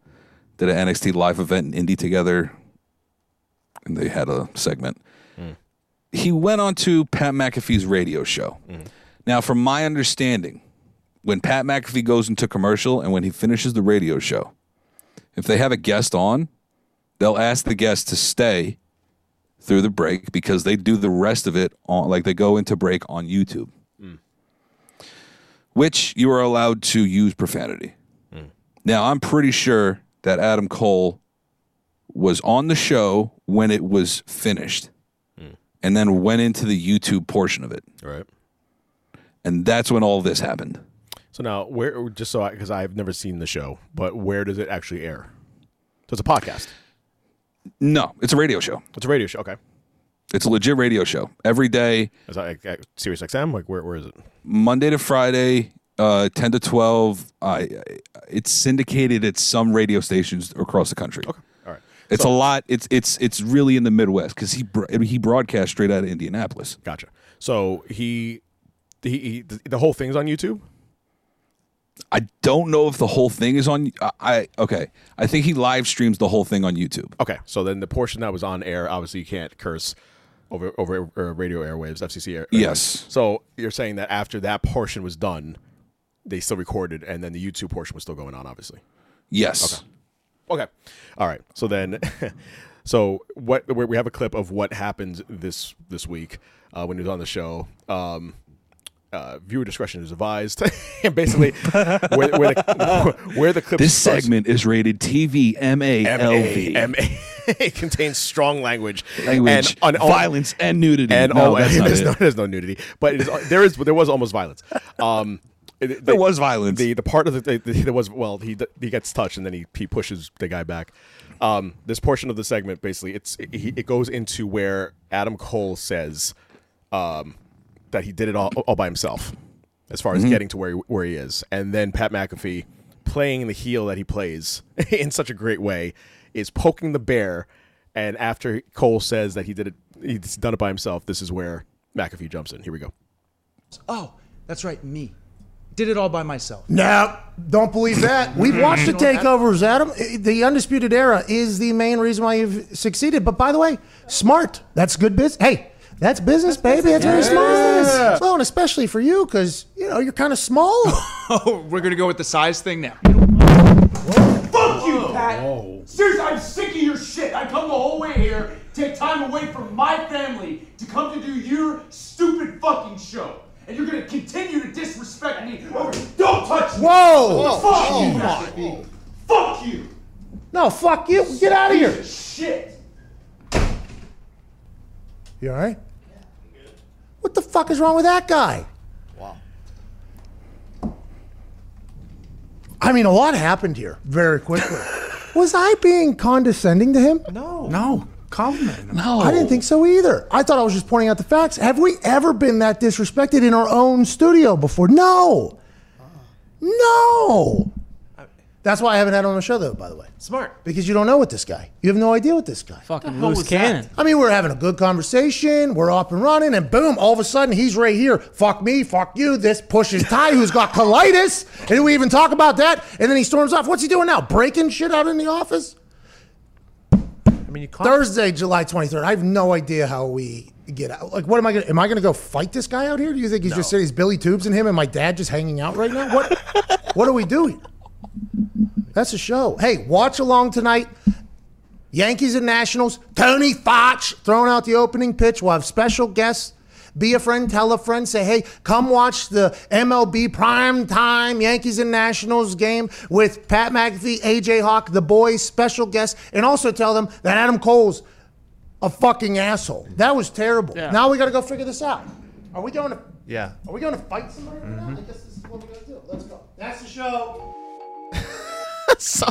did an NXT live event in Indy together, and they had a segment. Hmm. He went on to Pat McAfee's radio show. Hmm. Now, from my understanding, when Pat McAfee goes into commercial and when he finishes the radio show, if they have a guest on, they'll ask the guest to stay through the break because they do the rest of it on like they go into break on YouTube. Which you are allowed to use profanity. Hmm. Now, I'm pretty sure that Adam Cole was on the show when it was finished hmm. and then went into the YouTube portion of it. Right. And that's when all this happened. So now, where just so I, because I've never seen the show, but where does it actually air? So it's a podcast. No, it's a radio show. It's a radio show. Okay. It's a legit radio show. Every day, Is that like, uh, Sirius XM? Like where where is it? Monday to Friday, uh, 10 to 12. Uh, I- it's syndicated at some radio stations across the country. Okay. All right. It's a lot. It's it's it's really in the Midwest because he he broadcast straight out of Indianapolis. Gotcha. So he, he, he the, the whole thing's on YouTube. I don't know if the whole thing is on. I, I okay. I think he live streams the whole thing on YouTube. Okay. So then the portion that was on air, obviously you can't curse over over uh, radio airwaves, FCC air. Yes. So you're saying that after that portion was done, they still recorded, and then the YouTube portion was still going on, obviously. Yes. Okay. Okay. All right. So then, so what we we have a clip of what happened this this week uh, when he was on the show. Um, uh, viewer discretion is advised. and basically, where, where, the, where the clip This starts- segment is rated TV MALV. M A it contains strong language, Language, and on- violence, and nudity. and no, all, there's, it. no, there's no nudity, but it is, there is there was almost violence. Um, it- There was violence. The the part of the, the, the there was well he he gets touched and then he he pushes the guy back. Um, this portion of the segment basically it's it, he- it goes into where Adam Cole says um, that he did it all all by himself as far as Mm-hmm. getting to where he, where he is, and then Pat McAfee playing the heel that he plays in such a great way is poking the bear, and after Cole says that he did it he's done it by himself, this is where McAfee jumps in. Here we go. Oh, that's right, me. Did it all by myself. No, don't believe that. We've mm-hmm. watched the takeovers, Adam. The Undisputed Era is the main reason why you've succeeded. But by the way, smart. That's good business. Hey, that's business, baby. That's very smart. Well, and especially for you, because you know you're kind of small. Oh, we're gonna go with the size thing now. Fuck you, Pat! Seriously, I'm sick of your shit. I come the whole way here, take time away from my family to come to do your stupid fucking show. And you're gonna continue to disrespect me over. Don't touch me! Whoa! Fuck you, Pat! Fuck you! No, fuck you. Get out of here. Shit! You all right? Yeah, What the fuck is wrong with that guy? Wow. I mean, a lot happened here very quickly. Was I being condescending to him? No. No. Compliment. no, I didn't think so either. I thought I was just pointing out the facts. Have we ever been that disrespected in our own studio before? No. No. That's why I haven't had him on the show, though, by the way. Smart. Because you don't know what this guy. You have no idea what this guy. Fucking loose cannon. I mean, we're having a good conversation. We're up and running, and boom, all of a sudden he's right here. Fuck me, fuck you. This pushes Ty, who's got colitis. And do we even talk about that? And then he storms off. What's he doing now? Breaking shit out in the office? I mean, you can't. Thursday, July 23rd. I have no idea how we get out. Like, what am I going to, am I going to go fight this guy out here? Do you think he's just sitting, he's Billy Tubes and him and my dad just hanging out right now? What, what are we doing? That's a show. Hey, watch along tonight. Yankees and Nationals. Tony Fauci throwing out the opening pitch. We'll have special guests. Be a friend, tell a friend, say, hey, come watch the MLB prime time Yankees and Nationals game with Pat McAfee, AJ Hawk, the boys, special guests, and also tell them that Adam Cole's a fucking asshole. That was terrible. Yeah. Now we got to go figure this out. Are we going to? Yeah. Are we going to fight somebody right now? Mm-hmm. I guess this is what we're going to do. Let's go. That's the show. so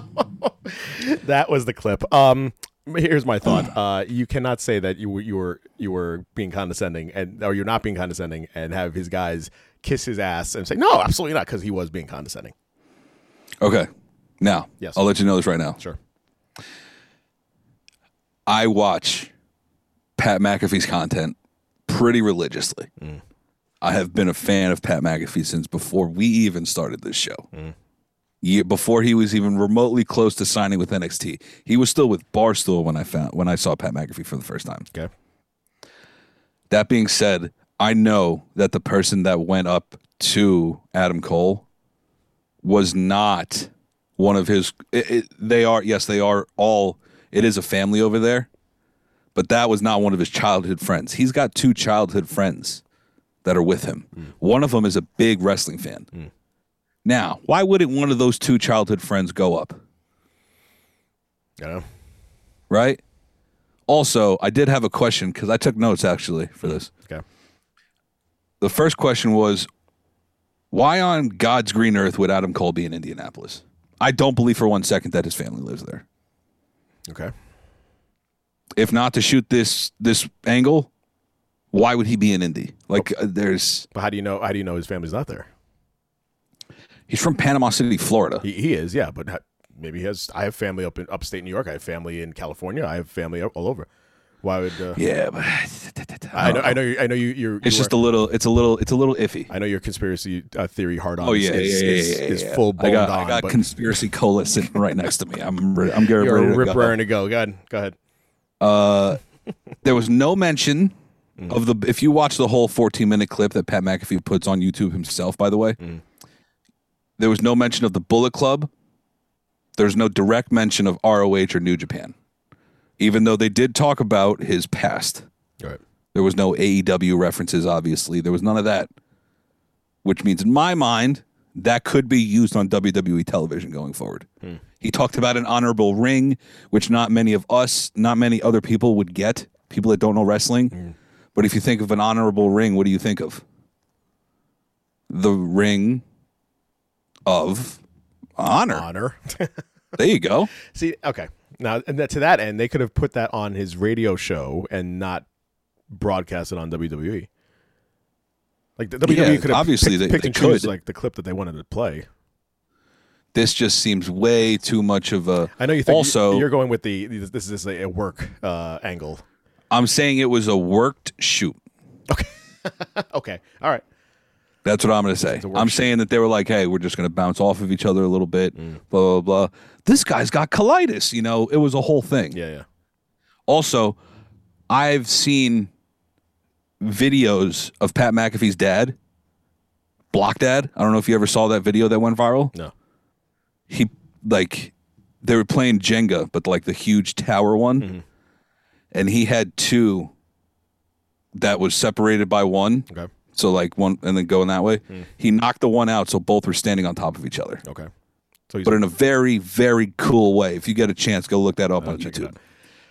that was the clip. Um, here's my thought. Uh, you cannot say that you were you were you were being condescending and or you're not being condescending and have his guys kiss his ass and say no, absolutely not, because he was being condescending. Okay. Now, Yes. I'll let you know this right now. Sure. I watch Pat McAfee's content pretty religiously. I have been a fan of Pat McAfee since before we even started this show. Year, before he was even remotely close to signing with NXT, he was still with Barstool when I found when I saw Pat McAfee for the first time. Okay. That being said, I know that the person that went up to Adam Cole was not one of his. It, it, they are yes, they are all. It is a family over there, but that was not one of his childhood friends. He's got two childhood friends that are with him. Hmm. One of them is a big wrestling fan. Hmm. Now, why wouldn't one of those two childhood friends go up? Yeah. Right. Also, I did have a question because I took notes actually for this. Okay. The first question was, why on God's green earth would Adam Cole be in Indianapolis? I don't believe for one second that his family lives there. Okay. If not to shoot this this angle, why would he be in Indy? Like, uh, there's But how do you know? How do you know his family's not there? He's from Panama City, Florida. He, he is, yeah. But maybe he has. I have family up in upstate New York. I have family in California. I have family all over. Why would? Uh, yeah, but I know. I know. You, I know you. You're. it's you just are- a little. It's a little. It's a little iffy. I know your conspiracy uh, theory hard on. Oh is- yeah, is, yeah, yeah, is, yeah, is full I got, on. I got conspiracy cola sitting right next to me. I'm. Re- I'm getting you're ready a to rip go. raring to go. Go ahead. Go ahead. Uh, there was no mention of the. If you watch the whole 14 minute clip that Pat McAfee puts on YouTube himself, by the way, there was no mention of the Bullet Club. There's no direct mention of ROH or New Japan, even though they did talk about his past. Right. There was no AEW references, obviously. There was none of that, which means, in my mind, that could be used on WWE television going forward. Hmm. He talked about an honorable ring, which not many of us, not many other people would get, people that don't know wrestling. Hmm. But if you think of an honorable ring, what do you think of? The ring of honor. Honor. There you go. See, okay. Now, and that, to that end, they could have put that on his radio show and not broadcast it on WWE. Like the WWE Yeah, could have obviously picked, they- picked they and choose could. like the clip that they wanted to play. This just seems way too much of a. I know you think also you're going with the this is a, a work uh, angle. I'm saying it was a worked shoot. Okay. okay, all right. That's what I'm going to say. I'm saying that they were like, hey, we're just going to bounce off of each other a little bit, Mm. blah, blah, blah. This guy's got colitis. You know, it was a whole thing. Yeah, yeah. Also, I've seen videos of Pat McAfee's dad, Block Dad. I don't know if you ever saw that video that went viral. No. He, like, they were playing Jenga, but like the huge tower one. Mm-hmm. And he had two that was separated by one. Okay. So like one and then going that way. Hmm. He knocked the one out so both were standing on top of each other. Okay. So he's But in a very, very cool way. If you get a chance, go look that up on check it YouTube. out.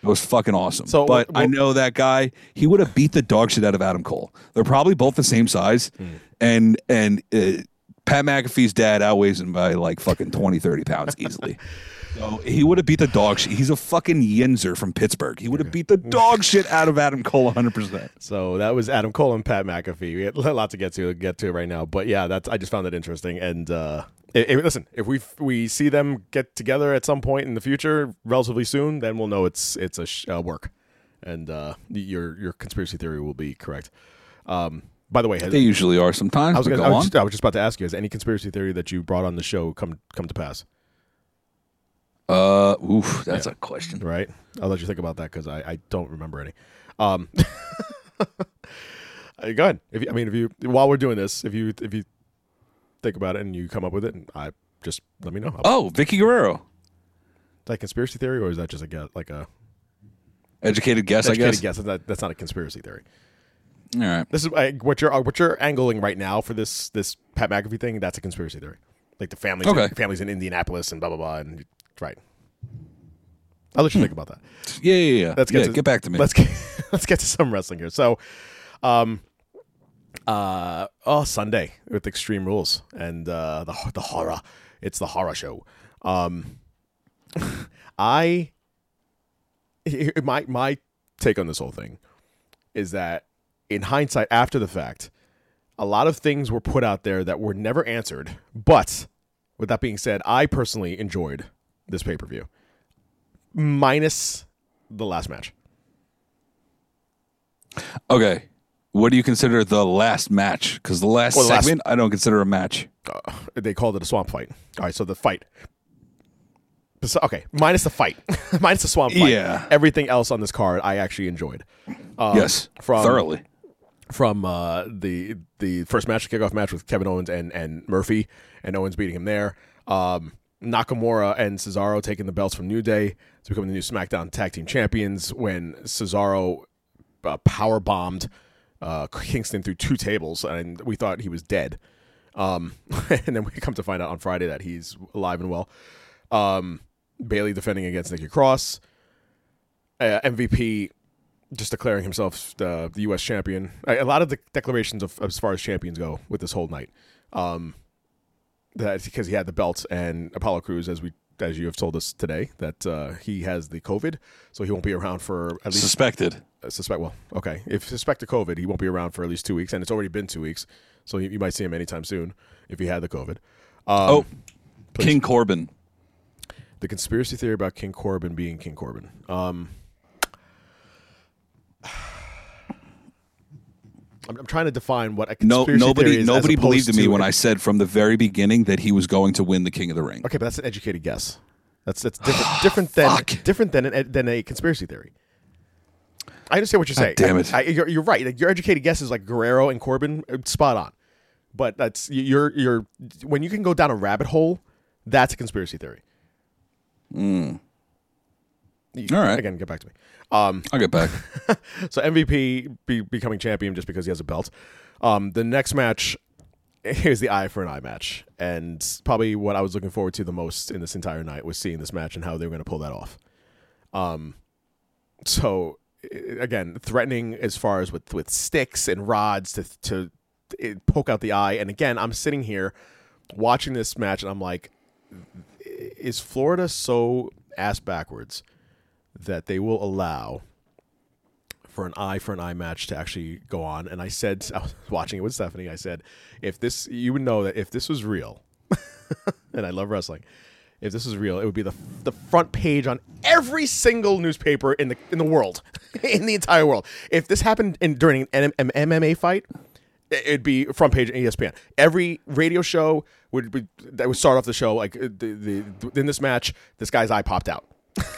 It was fucking awesome. So, but well- I know that guy. He would have beat the dog shit out of Adam Cole. They're probably both the same size, Hmm. and and uh, Pat McAfee's dad outweighs him by like fucking 20, 30 pounds easily. So he would have beat the dog shit. He's a fucking Yinzer from Pittsburgh. He would have beat the dog shit out of Adam Cole 100. percent So that was Adam Cole and Pat McAfee. We had a lot to get to get to right now, but yeah, that's I just found that interesting. And uh, i- i- listen, if we we see them get together at some point in the future, relatively soon, then we'll know it's it's a sh- uh, work, and uh, your your conspiracy theory will be correct. Um, by the way, has, They usually are sometimes. I was, gonna, go I, was just, I was just about to ask you: Has any conspiracy theory that you brought on the show come come to pass? Uh, oof, that's a question. Right. I'll let you think about that because I, I don't remember any. Um, uh, go ahead. If you, I mean, if you while we're doing this, if you if you think about it and you come up with it, and I just let me know. Oh, Vickie Guerrero. Is that conspiracy theory or is that just a guess, like a Educated guess, I guess. guess? That's not, that's not a conspiracy theory. All right. This is what you're uh, what you're angling right now for this this Pat McAfee thing. That's a conspiracy theory. Like the families, Okay. families in Indianapolis and blah blah blah. And right. I'll let you think about that. Yeah, yeah, yeah. let's get yeah, to, get back to me. Let's get let's get to some wrestling here. So, um, uh, oh Sunday with Extreme Rules and uh, the the horror. It's the horror show. Um, I my my take on this whole thing is that in hindsight, after the fact, a lot of things were put out there that were never answered. But with that being said, I personally enjoyed this pay per view, minus the last match. Okay. What do you consider the last match? Because the last Well, the last- I don't consider a match. Uh, they called it a swamp fight. All right, so the fight. Okay, minus the fight, minus the swamp fight. Yeah. Everything else on this card, I actually enjoyed. Um, yes, from thoroughly. from uh, the the first match, the kickoff match with Kevin Owens and and Murphy, and Owens beating him there. Um, Nakamura and Cesaro taking the belts from New Day to become the new SmackDown Tag Team Champions when Cesaro uh, power bombed uh, Kingston through two tables, and we thought he was dead. Um, and then we come to find out on Friday that he's alive and well. Um, Bayley defending against Nikki Cross. Uh, MVP just declaring himself the, the U.S. champion. A, a lot of the declarations of as far as champions go with this whole night. Um, that because he had the belt and Apollo Crews, as we as you have told us today, that uh, he has the COVID, so he won't be around for at least Suspected. uh, suspect. Well, okay, if suspected COVID, he won't be around for at least two weeks, and it's already been two weeks, so you, you might see him anytime soon if he had the COVID. Um, oh, King Corbin. the conspiracy theory about King Corbin being King Corbin. Um, I'm, I'm trying to define what a No, conspiracy theory nobody, is nobody believed in me when I said from the very beginning that he was going to win the King of the Ring. Okay, but that's an educated guess. That's that's different different than different than an, than a conspiracy theory. I understand what you're God saying. damn it. I, I- you're, you're right. Like, your educated guess is like Guerrero and Corbin, uh, spot on. But that's you're you're when you can go down a rabbit hole, that's a conspiracy theory. Mm. You- All right. Again, get back to me. Um, I'll get back. so MVP be, becoming champion just because he has a belt. Um, the next match is the eye for an eye match, and probably what I was looking forward to the most in this entire night was seeing this match and how they were going to pull that off. Um, so again, threatening as far as with with sticks and rods to to eh, poke out the eye, and again, I'm sitting here watching this match, and I'm like, is Florida so ass backwards that they will allow for an eye for an eye match to actually go on. And I said, I was watching it with Stephanie. I said, if this, you would know that if this was real, and I love wrestling, if this was real, it would be the the front page on every single newspaper in the in the world, in the entire world. If this happened in during an M- M- MMA fight, it- it'd be front page ESPN. Every radio show would, would that would start off the show like uh, the, the in this match, this guy's eye popped out.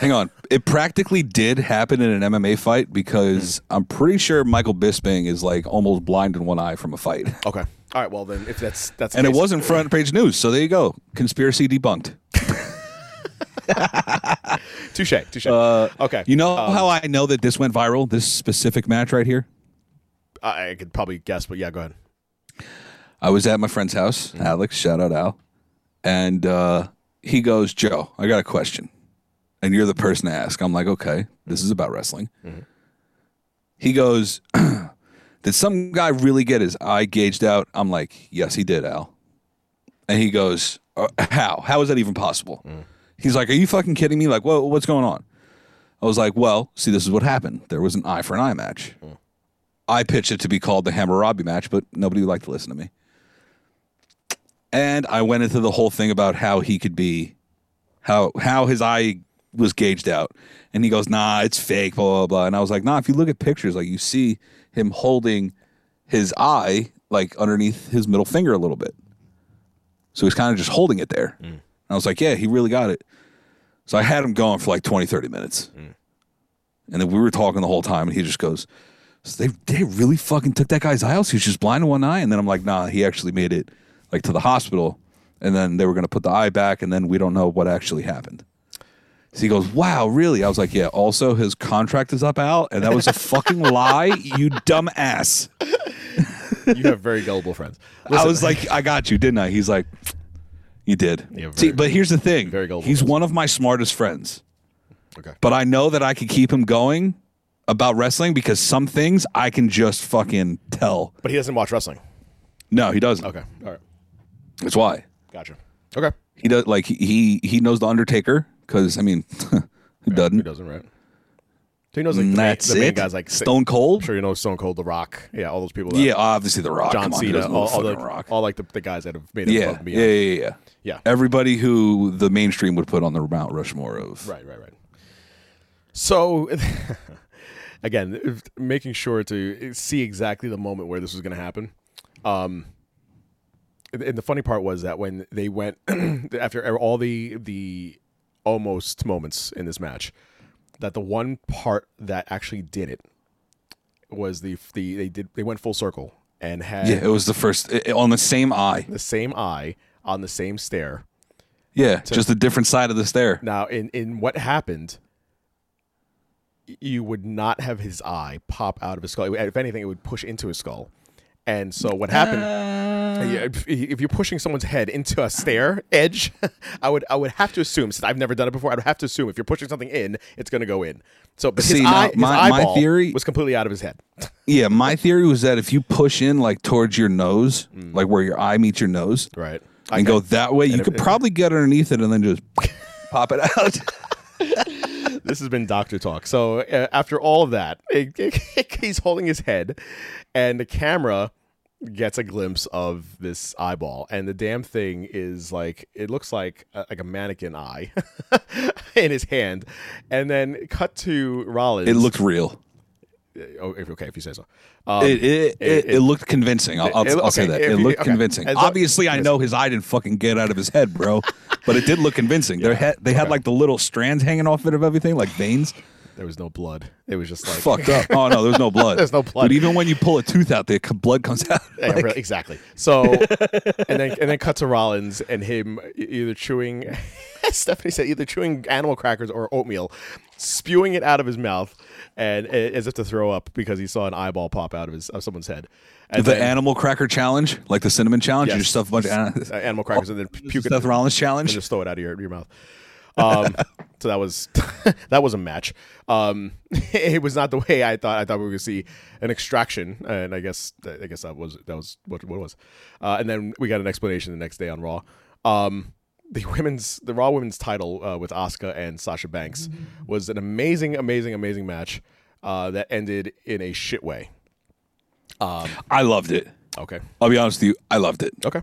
Hang on. It practically did happen in an MMA fight because I'm pretty sure Michael Bisping is like almost blind in one eye from a fight. Okay. All right. Well, then if that's that's And it wasn't front page news. So there you go. Conspiracy debunked. Touche. Touche. Uh, okay. You know Um, how I know that this went viral, this specific match right here? I I could probably guess, but yeah, go ahead. I was at my friend's house, Mm-hmm. Alex, shout out Al. And uh, he goes, Joe, I got a question. And you're the person to ask. I'm like, okay, this is about wrestling. Mm-hmm. He goes, Did some guy really get his eye gauged out? I'm like, Yes, he did, Al. And he goes, "Uh, How? How is that even possible? Mm. He's like, Are you fucking kidding me? Like, what, what's going on? I was like, Well, see, this is what happened. There was an eye for an eye match. Mm. I pitched it to be called the Hammer Hammurabi match, but nobody would like to listen to me. And I went into the whole thing about how he could be, how how his eye was gauged out, and he goes, "Nah, it's fake." Blah blah blah. And I was like, "Nah, if you look at pictures, like you see him holding his eye like underneath his middle finger a little bit, so he's kind of just holding it there." Mm. And I was like, "Yeah, he really got it." So I had him going for like 20, 30 minutes, mm. and then we were talking the whole time, and he just goes. So they they really fucking took that guy's eye out. So he was just blind in one eye, and then I'm like, nah, he actually made it like to the hospital, and then they were gonna put the eye back, and then we don't know what actually happened. So he goes, wow, really? I was like, yeah. Also, his contract is up, Al, and that was a fucking lie, you dumb ass. You have very gullible friends. I was like, I got you, didn't I? He's like, you did. Yeah, See, but here's the thing. very gullible He's one of my smartest friends. Okay. But I know that I could keep him going about wrestling because some things I can just fucking tell. But he doesn't watch wrestling. No, he doesn't. Okay. All right. That's why. Gotcha. Okay. He does like he he knows the Undertaker because I mean, who Who doesn't? He doesn't, right? So he knows like the, Mm, main, that's the main guys like Stone Cold? I'm sure you know Stone Cold, The Rock. Yeah, all those people. That, Yeah, obviously the Rock. John Come Cena, all, the all, the, Rock? all like the, the guys that have made it Yeah, yeah, yeah, yeah, yeah. Yeah. Everybody who the mainstream would put on the Mount Rushmore of Right, right, right. So, again, if- making sure to see exactly the moment where this was going to happen. Um, and the funny part was that when they went after all the the almost moments in this match, that the one part that actually did it was the the they did they went full circle and had yeah, it was the first i- on the same eye. the same eye on the same stair Yeah, just a different side of the stair. Now, in in what happened, you would not have his eye pop out of his skull. If anything, it would push into his skull. And so what happened? Yeah, if, if you're pushing someone's head into a stair edge, I would I would have to assume since I've never done it before, I would have to assume if you're pushing something in, it's going to go in. So, but his, See, now, eye, his my- my eyeball theory- was completely out of his head. Yeah, my theory was that if you push in like towards your nose, like where your eye meets your nose, Mm. Right. and go that way, you And could if- probably get underneath it and then just pop it out. This has been doctor talk. So uh, after all of that, he's holding his head, and the camera gets a glimpse of this eyeball, and the damn thing is like it looks like a, like a mannequin eye in his hand, and then cut to Rollins. it looked real. Oh, okay, if you say so. Um, it, it, it, it looked convincing. I'll, I'll, I'll say that. It looked okay. convincing. As Obviously, I know his eye didn't fucking get out of his head, bro. but it did look convincing. They had they had like the little strands hanging off it of everything, like veins. there was no blood. It was just like Fucked up. Oh no, there's no blood. There's no blood. But even when you pull a tooth out, the blood comes out. Yeah, Like, really, exactly. So, and then and then cut to Rollins and him either chewing. Stephanie said either chewing animal crackers or oatmeal, spewing it out of his mouth, and as if to throw up because he saw an eyeball pop out of his of someone's head. And the then- animal cracker challenge, like the cinnamon challenge, you just stuff a bunch of uh, animal crackers and then puke it. Seth Rollins and challenge. just throw it out of your, your mouth. Um, so that was that was a match. Um, it was not the way I thought. I thought we were going to see an extraction, and I guess I guess that was that was what, what it was. Uh, and then we got an explanation the next day on Raw. Um, the women's the Raw women's title uh, with Asuka and Sasha Banks was an amazing, amazing, amazing match uh, that ended in a shit way. Um, I loved it. Okay, I'll be honest with you, I loved it. okay.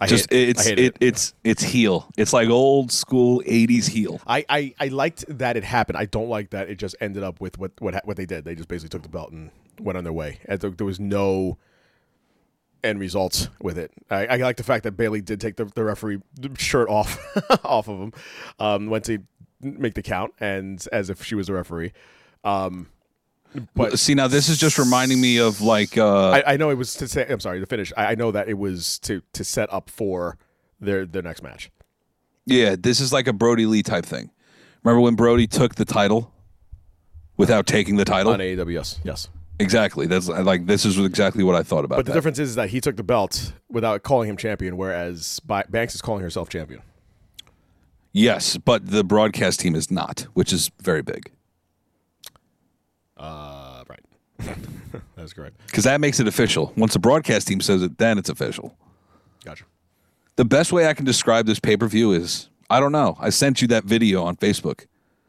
I Just hate it. it's I hated it, it's it's heel. It's like old school '80s heel. I, I, I liked that it happened. I don't like that it just ended up with what what ha- what they did. They just basically took the belt and went on their way. And there, there was no end results with it. I, I like the fact that Bayley did take the, the referee shirt off off of him. Um, went to make the count and as if she was a referee. Um, but See now, this is just reminding me of like uh, I, I know it was to say. I'm sorry to finish. I, I know that it was to to set up for their their next match. yeah, this is like a Brodie Lee type thing. Remember when Brody took the title without taking the title? on AEW. Yes, yes. Exactly. That's like this is exactly what I thought about. But the that. difference is that he took the belt without calling him champion, whereas Banks is calling herself champion. Yes, but the broadcast team is not, which is very big Uh, right. That's correct. because that makes it official. Once the broadcast team says it, then it's official. Gotcha. The best way I can describe this pay per view is I don't know. I sent you that video on Facebook.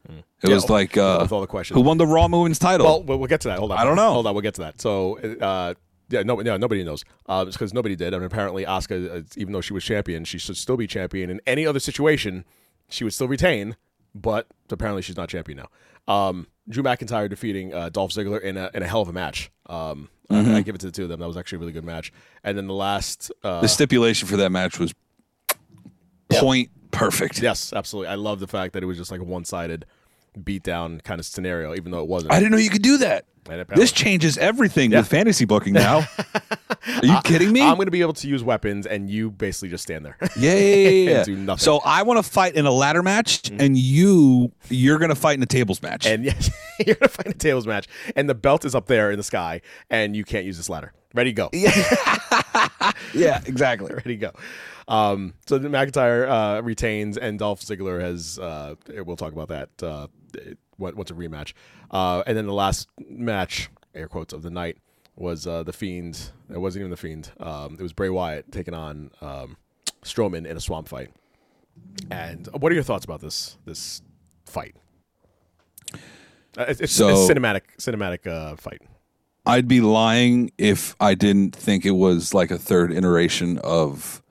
It Yeah, was like uh, with all the questions. who won the Raw Women's title? Well, we'll, we'll get to that. Hold on. I don't know. Hold on. We'll get to that. So, uh, yeah, no, yeah, nobody knows. Uh, it's because nobody did. And apparently, Asuka, uh, even though she was champion, she should still be champion. In any other situation, she would still retain. But apparently, she's not champion now. Um, Drew McIntyre defeating uh, Dolph Ziggler in a in a hell of a match. Um, I- Mm-hmm. I, give it to the two of them. That was actually a really good match. And then the last, uh, the stipulation for that match was point perfect. yes, absolutely. I love the fact that it was just like a one sided beatdown kind of scenario, even though it wasn't. I didn't know you could do that. This changes everything with fantasy booking now. Are you kidding me? I'm going to be able to use weapons, and you basically just stand there. Yeah, yeah, yeah, yeah. and do nothing. So I want to fight in a ladder match, and you you're gonna fight in a tables match. and yes, you're gonna fight in a tables match, and the belt is up there in the sky, and you can't use this ladder. Ready, go. yeah, yeah, exactly. Ready, go. Um, so McIntyre uh, retains, and Dolph Ziggler has. Uh, we'll talk about that. Uh, it- what- what's a rematch? Uh, and then the last match, air quotes of the night, was uh, the Fiend. It wasn't even the Fiend. Um, it was Bray Wyatt taking on um, Strowman in a swamp fight. And what are your thoughts about this this fight? Uh, it's, it's, So- it's cinematic cinematic uh, fight. I'd be lying if I didn't think it was like a third iteration of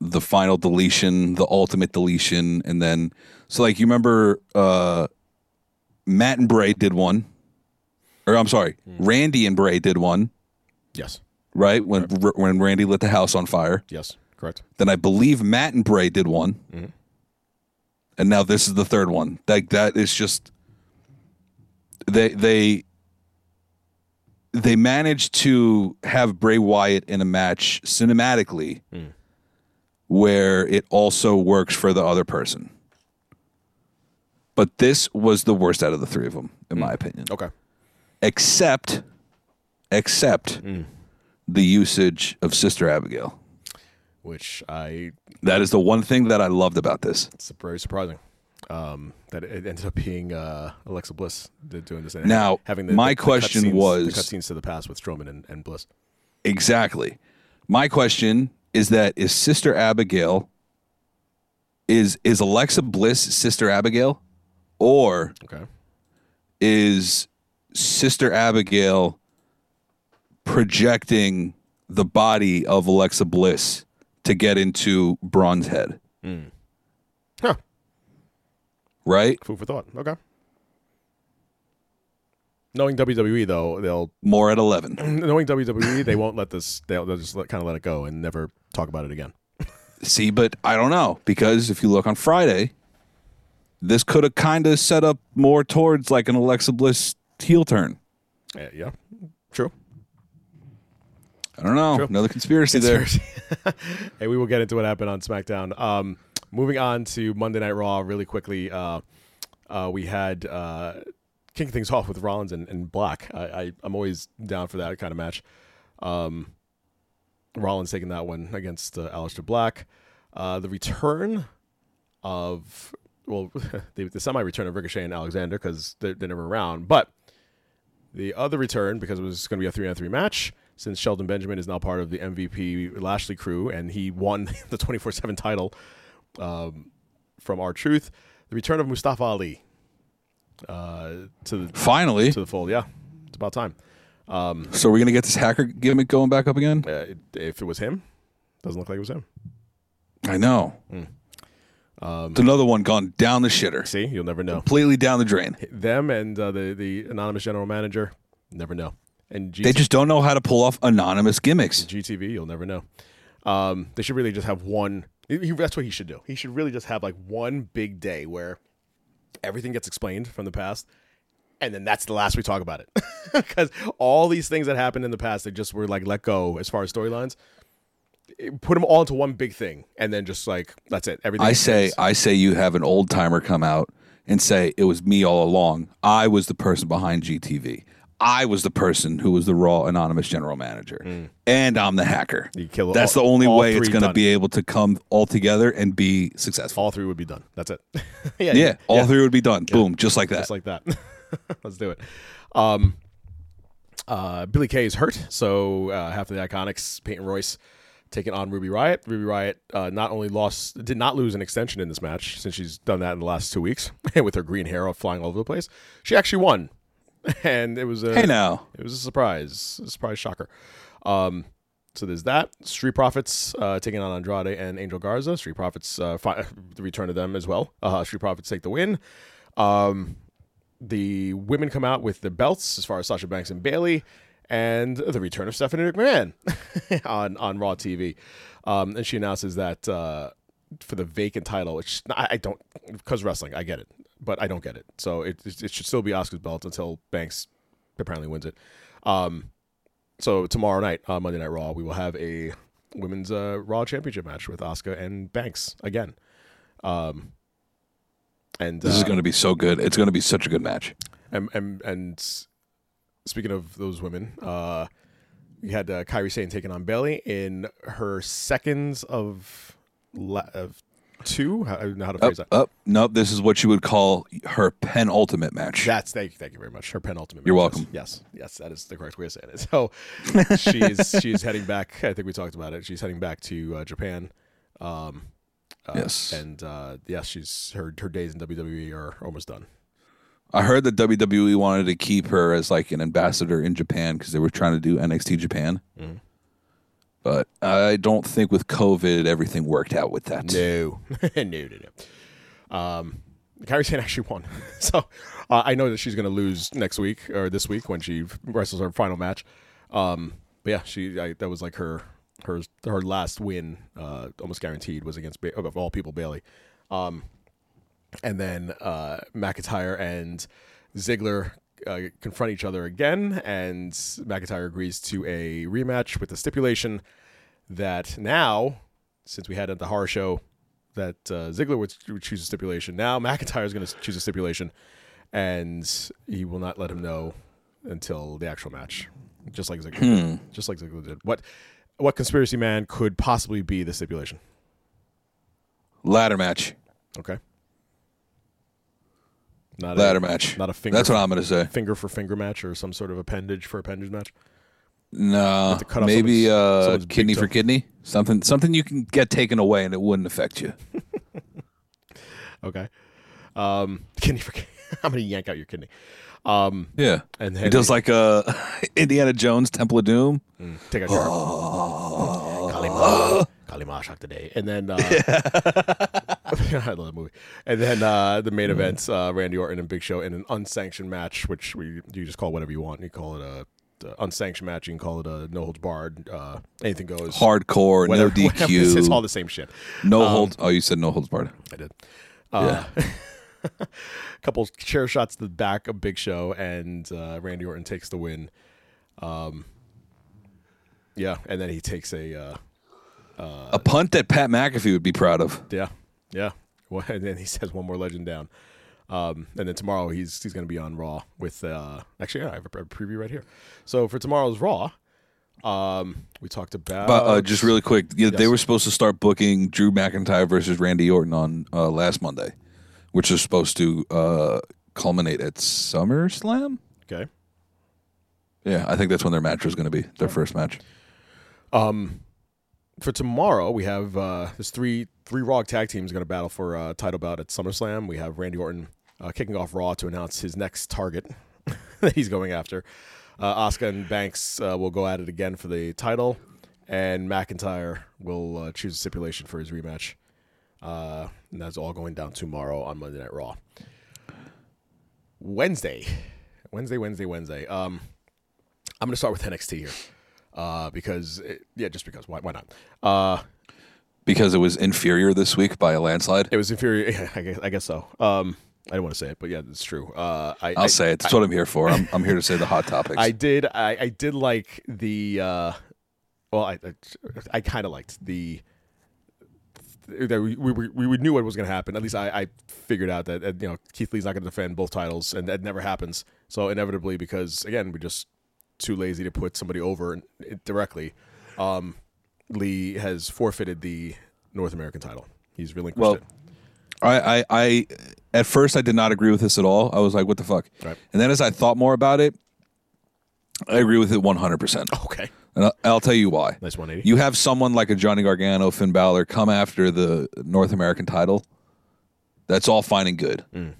the final deletion, the ultimate deletion, and then so like you remember uh Matt and Bray did one. Or I'm sorry, mm. Randy and Bray did one, Yes, right? When when Randy lit the house on fire. yes, correct. Then I believe Matt and Bray did one, mm-hmm. and now this is the third one. Like that is just they they they managed to have Bray Wyatt in a match cinematically mm. Where it also works for the other person. But this was the worst out of the three of them, in my opinion. Okay. Except, except the usage of Sister Abigail. Which I That is the one thing that I loved about this. it's very surprising. Um, that it ended up being uh, Alexa Bliss doing this. and Now, having the, my the, the question cutscenes- was- the cutscenes to the past with Strowman and, and Bliss. Exactly. My question is that is Sister Abigail is is Alexa Bliss Sister Abigail or Okay. is Sister Abigail projecting the body of Alexa Bliss to get into Braun's head? Hmm. Huh. Right? Food for thought. Okay. Knowing WWE though, they'll More at 11. knowing WWE, they won't let this. They'll, they'll just let, kind of let it go and never talk about it again. See, but I don't know because if you look on Friday, this could have kind of set up more towards like an Alexa Bliss heel turn. Yeah, yeah. true. I don't know. True. Another conspiracy, there. hey, we will get into what happened on SmackDown. Um, moving on to Monday Night Raw, really quickly. Uh, uh, we had uh, kicking things off with Rollins and, and Black. I, I I'm always down for that kind of match. Um, Rollins taking that one against uh, Aleister Black. Uh, the return of well, the, the semi-return of Ricochet and Alexander because they're, they're never around, but the other return because it was going to be a three on three match since Shelton Benjamin is now part of the MVP Lashley crew and he won the 24 7 title um, from R-Truth. The return of Mustafa Ali uh, to the Finally. to the fold. Yeah, it's about time. Um, So we're gonna get this hacker gimmick going back up again? uh, if it was him, doesn't look like it was him. I know. um it's another one gone down the shitter. See, you'll never know. completely down the drain. Them and uh, the the anonymous general manager, never know. And GT They just don't know how to pull off anonymous gimmicks. GTV, you'll never know. Um, they should really just have one. he- that's what he should do. He should really just have like one big day where everything gets explained from the past, and then that's the last we talk about it. Because all these things that happened in the past, they just were like let go as far as storylines. Put them all into one big thing, and then just like that's it. Everything. I say. I say, you have an old timer come out and say it was me all along. I was the person behind GTV. I was the person who was the Raw anonymous general manager, and I'm the hacker. You kill That's all- the only way it's going to be able to come all together and be successful. all three would be done. That's it. yeah, yeah, all three would be done. Boom, just like that. just like that. Let's do it. Um, uh, Billie Kay is hurt, so uh, half of the Iconics, Peyton Royce, taking on Ruby Riott. Ruby Riott uh, not only lost, did not lose an extension in this match since she's done that in the last two weeks with her green hair flying all over the place. She actually won, and it was a Hey now. it was a surprise, a surprise shocker. Um, so there's that. Street Profits uh, taking on Andrade and Angel Garza. Street Profits, uh, fi- the return of them as well. Uh, Street Profits take the win. Um, the women come out with the belts as far as Sasha Banks and Bayley, and the return of Stephanie McMahon on on Raw TV. Um, and she announces that uh, for the vacant title, which I, I don't because wrestling, I get it, but I don't get it. So it it should still be Asuka's belt until Banks apparently wins it. Um, so tomorrow night, uh, Monday Night Raw, we will have a women's uh, Raw Championship match with Oscar and Banks again. Um, and This is uh, going to be so good. It's going to be such a good match. and and and speaking of those women, uh, we had uh, Kairi Sane taking on Bayley in her seconds of la- of two. How, I don't know how to Up, phrase that. up. Nope. This is what you would call her penultimate match. That's thank you, thank you very much. Her penultimate. You're match, welcome. Yes, yes, that is the correct way of saying it. So she's she's heading back. I think we talked about it. She's heading back to uh, Japan. Um, uh, Yes. and uh, yes, she's her her days in WWE are almost done. I heard that WWE wanted to keep her as like an ambassador in Japan because they were trying to do NXT Japan. Mm-hmm. But I don't think with COVID everything worked out with that. No, no, no, no. Um, Kairi Sane actually won, so uh, I know that she's going to lose next week or this week when she wrestles her final match. Um, but yeah, she I, that was like her her her last win, uh, almost guaranteed, was against ba- of all people Bayley. Um, and then uh, McIntyre and Ziggler uh, confront each other again, and McIntyre agrees to a rematch with the stipulation that now since we had at the horror show that uh, Ziggler would, would choose a stipulation. Now McIntyre is going to choose a stipulation, and he will not let him know until the actual match, just like Ziggler, did. just like Ziggler did. What what conspiracy man could possibly be the stipulation? Ladder match. Okay. Not Ladder match. Not a finger. That's what I'm going to say. Finger for finger match or some sort of appendage for appendage match. No, maybe someone's- uh, someone's kidney for kidney. Something, something you can get taken away and it wouldn't affect you. Okay. Um, kidney for I'm gonna yank out your kidney. Um, Yeah, and He does like uh, Indiana Jones Temple of Doom. take out your Kalima, Kalima today, and then uh, I love the movie. And then uh, the main events: uh, Randy Orton and Big Show in an unsanctioned match, which we you just call whatever you want. You call it a, unsanctioned match. You can call it a no holds barred. Uh, anything goes. Hardcore, Whatever- no. DQ. It's, it's all the same shit. No Um, holds. Oh, you said no holds barred. I did. Uh, a couple chair shots to the back of Big Show, and uh, Randy Orton takes the win. Um, yeah, and then he takes a uh, A punt that Pat McAfee would be proud of. yeah, yeah, well, and then he says one more legend down. Um, and then tomorrow he's he's going to be on Raw with uh, actually yeah, I have a, preview right here. So for tomorrow's Raw, um, we talked about But uh, just really quick, yeah, they were supposed to start booking Drew McIntyre versus Randy Orton on uh, last Monday, which is supposed to uh, culminate at SummerSlam. okay. Yeah, I think that's when their match was going to be their first match. For tomorrow, we have uh, there's three three Raw tag teams going to battle for a title bout at SummerSlam. We have Randy Orton uh, kicking off Raw to announce his next target that he's going after. Uh, Asuka and Banks uh, will go at it again for the title, and McIntyre will uh, choose a stipulation for his rematch. Uh, and that's all going down tomorrow on Monday Night Raw. Wednesday, Wednesday, Wednesday, Wednesday. Um, I'm going to start with NXT here uh, because it, yeah, just because why why not? Uh, Because it was inferior this week by a landslide. it was inferior. Yeah, I guess, I guess so. Um, I didn't want to say it, but yeah, it's true. Uh, I, I'll I, say it. That's what I'm here for. I'm, I'm here to say the hot topics. I did. I, I did like the. Uh, well, I I, I kind of liked the. That we, we we we knew what was going to happen. At least I, I figured out that you know Keith Lee's not going to defend both titles, and that never happens. So inevitably, because again, we're just too lazy to put somebody over directly. Um, Lee has forfeited the North American title. He's relinquished well, it. I, I, I, at first I did not agree with this at all. I was like, what the fuck? Right. And then as I thought more about it, I agree with it 100%. Okay. And I'll, I'll tell you why. Nice 180. You have someone like a Johnny Gargano, Finn Balor come after the North American title. That's all fine and good. Mm.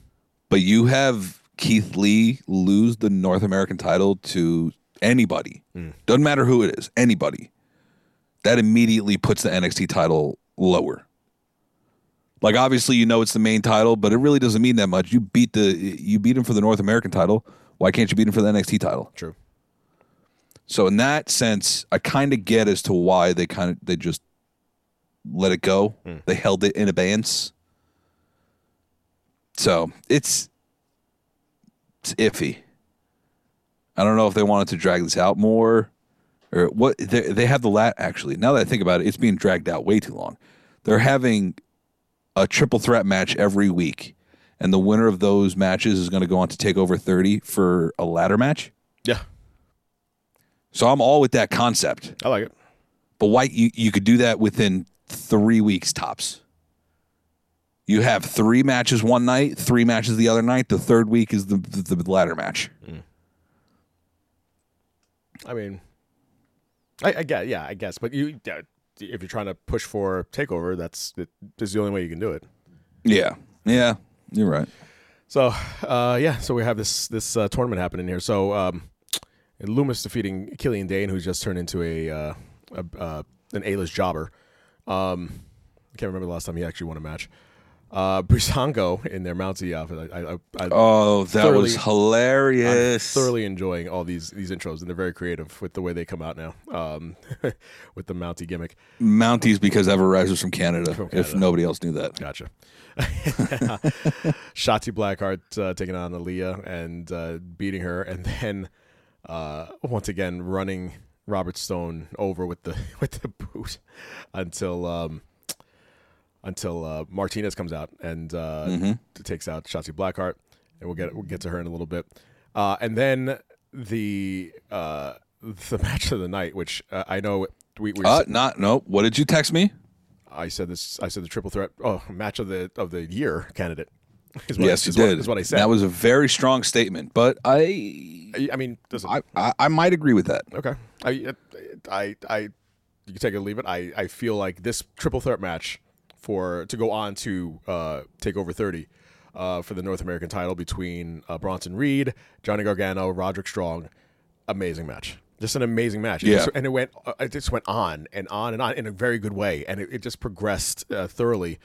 But you have Keith Lee lose the North American title to anybody. Mm. Doesn't matter who it is, anybody. That immediately puts the NXT title lower. Like obviously you know it's the main title, but it really doesn't mean that much. You beat the you beat him for the North American title. Why can't you beat him for the NXT title? True. So in that sense, I kind of get as to why they kind of they just let it go. They held it in abeyance. So it's it's iffy. I don't know if they wanted to drag this out more or what. They, they have the lat actually. Now that I think about it, it's being dragged out way too long. They're having a triple threat match every week, and the winner of those matches is going to go on to take over thirty for a ladder match. Yeah, So I'm all with that concept. I like it. But why you, you could do that within three weeks tops. You have three matches one night, three matches the other night. The third week is the the, the ladder match. Mm. I mean, I, I guess, yeah, I guess. But you, if you're trying to push for takeover, that's it, this is the only way you can do it. Yeah, yeah, you're right. So, uh, yeah, so we have this this uh, tournament happening here. So, um, Lumis defeating Killian Dain, who's just turned into a, uh, a uh, an A-list jobber. Um, I can't remember the last time he actually won a match. Uh, Breezango in their Mountie outfit. I, I, I, Oh, that thoroughly- was hilarious. I'm thoroughly enjoying all these these intros, and they're very creative with the way they come out now, um, with the Mountie gimmick. Mounties because Ever Risers from Canada, From If nobody else knew that. Gotcha. Shotzi Blackheart uh, taking on Aliyah and uh, beating her, and then uh, once again running Robert Stone over with the with the boot until um, until uh, Martinez comes out and uh, Mhm. takes out Shotzi Blackheart, and we'll get we'll get to her in a little bit. Uh, and then the uh, the match of the night, which uh, I know we, we Uh, not no. What did you text me? I said this. I said the triple threat. Oh, match of the of the year candidate. yes, you is what- did. Is what I said. That was a very strong statement, but I, I, I mean, listen, I, I, I might agree with that. Okay. I, I, I, you can take it or leave it. I, I feel like this triple threat match for to go on to uh, take over thirty uh, for the North American title between uh, Bronson Reed, Johnny Gargano, Roderick Strong, amazing match. Just an amazing match. Yeah. just- and it went. uh, It just went on and on and on in a very good way, and it, it just progressed uh, thoroughly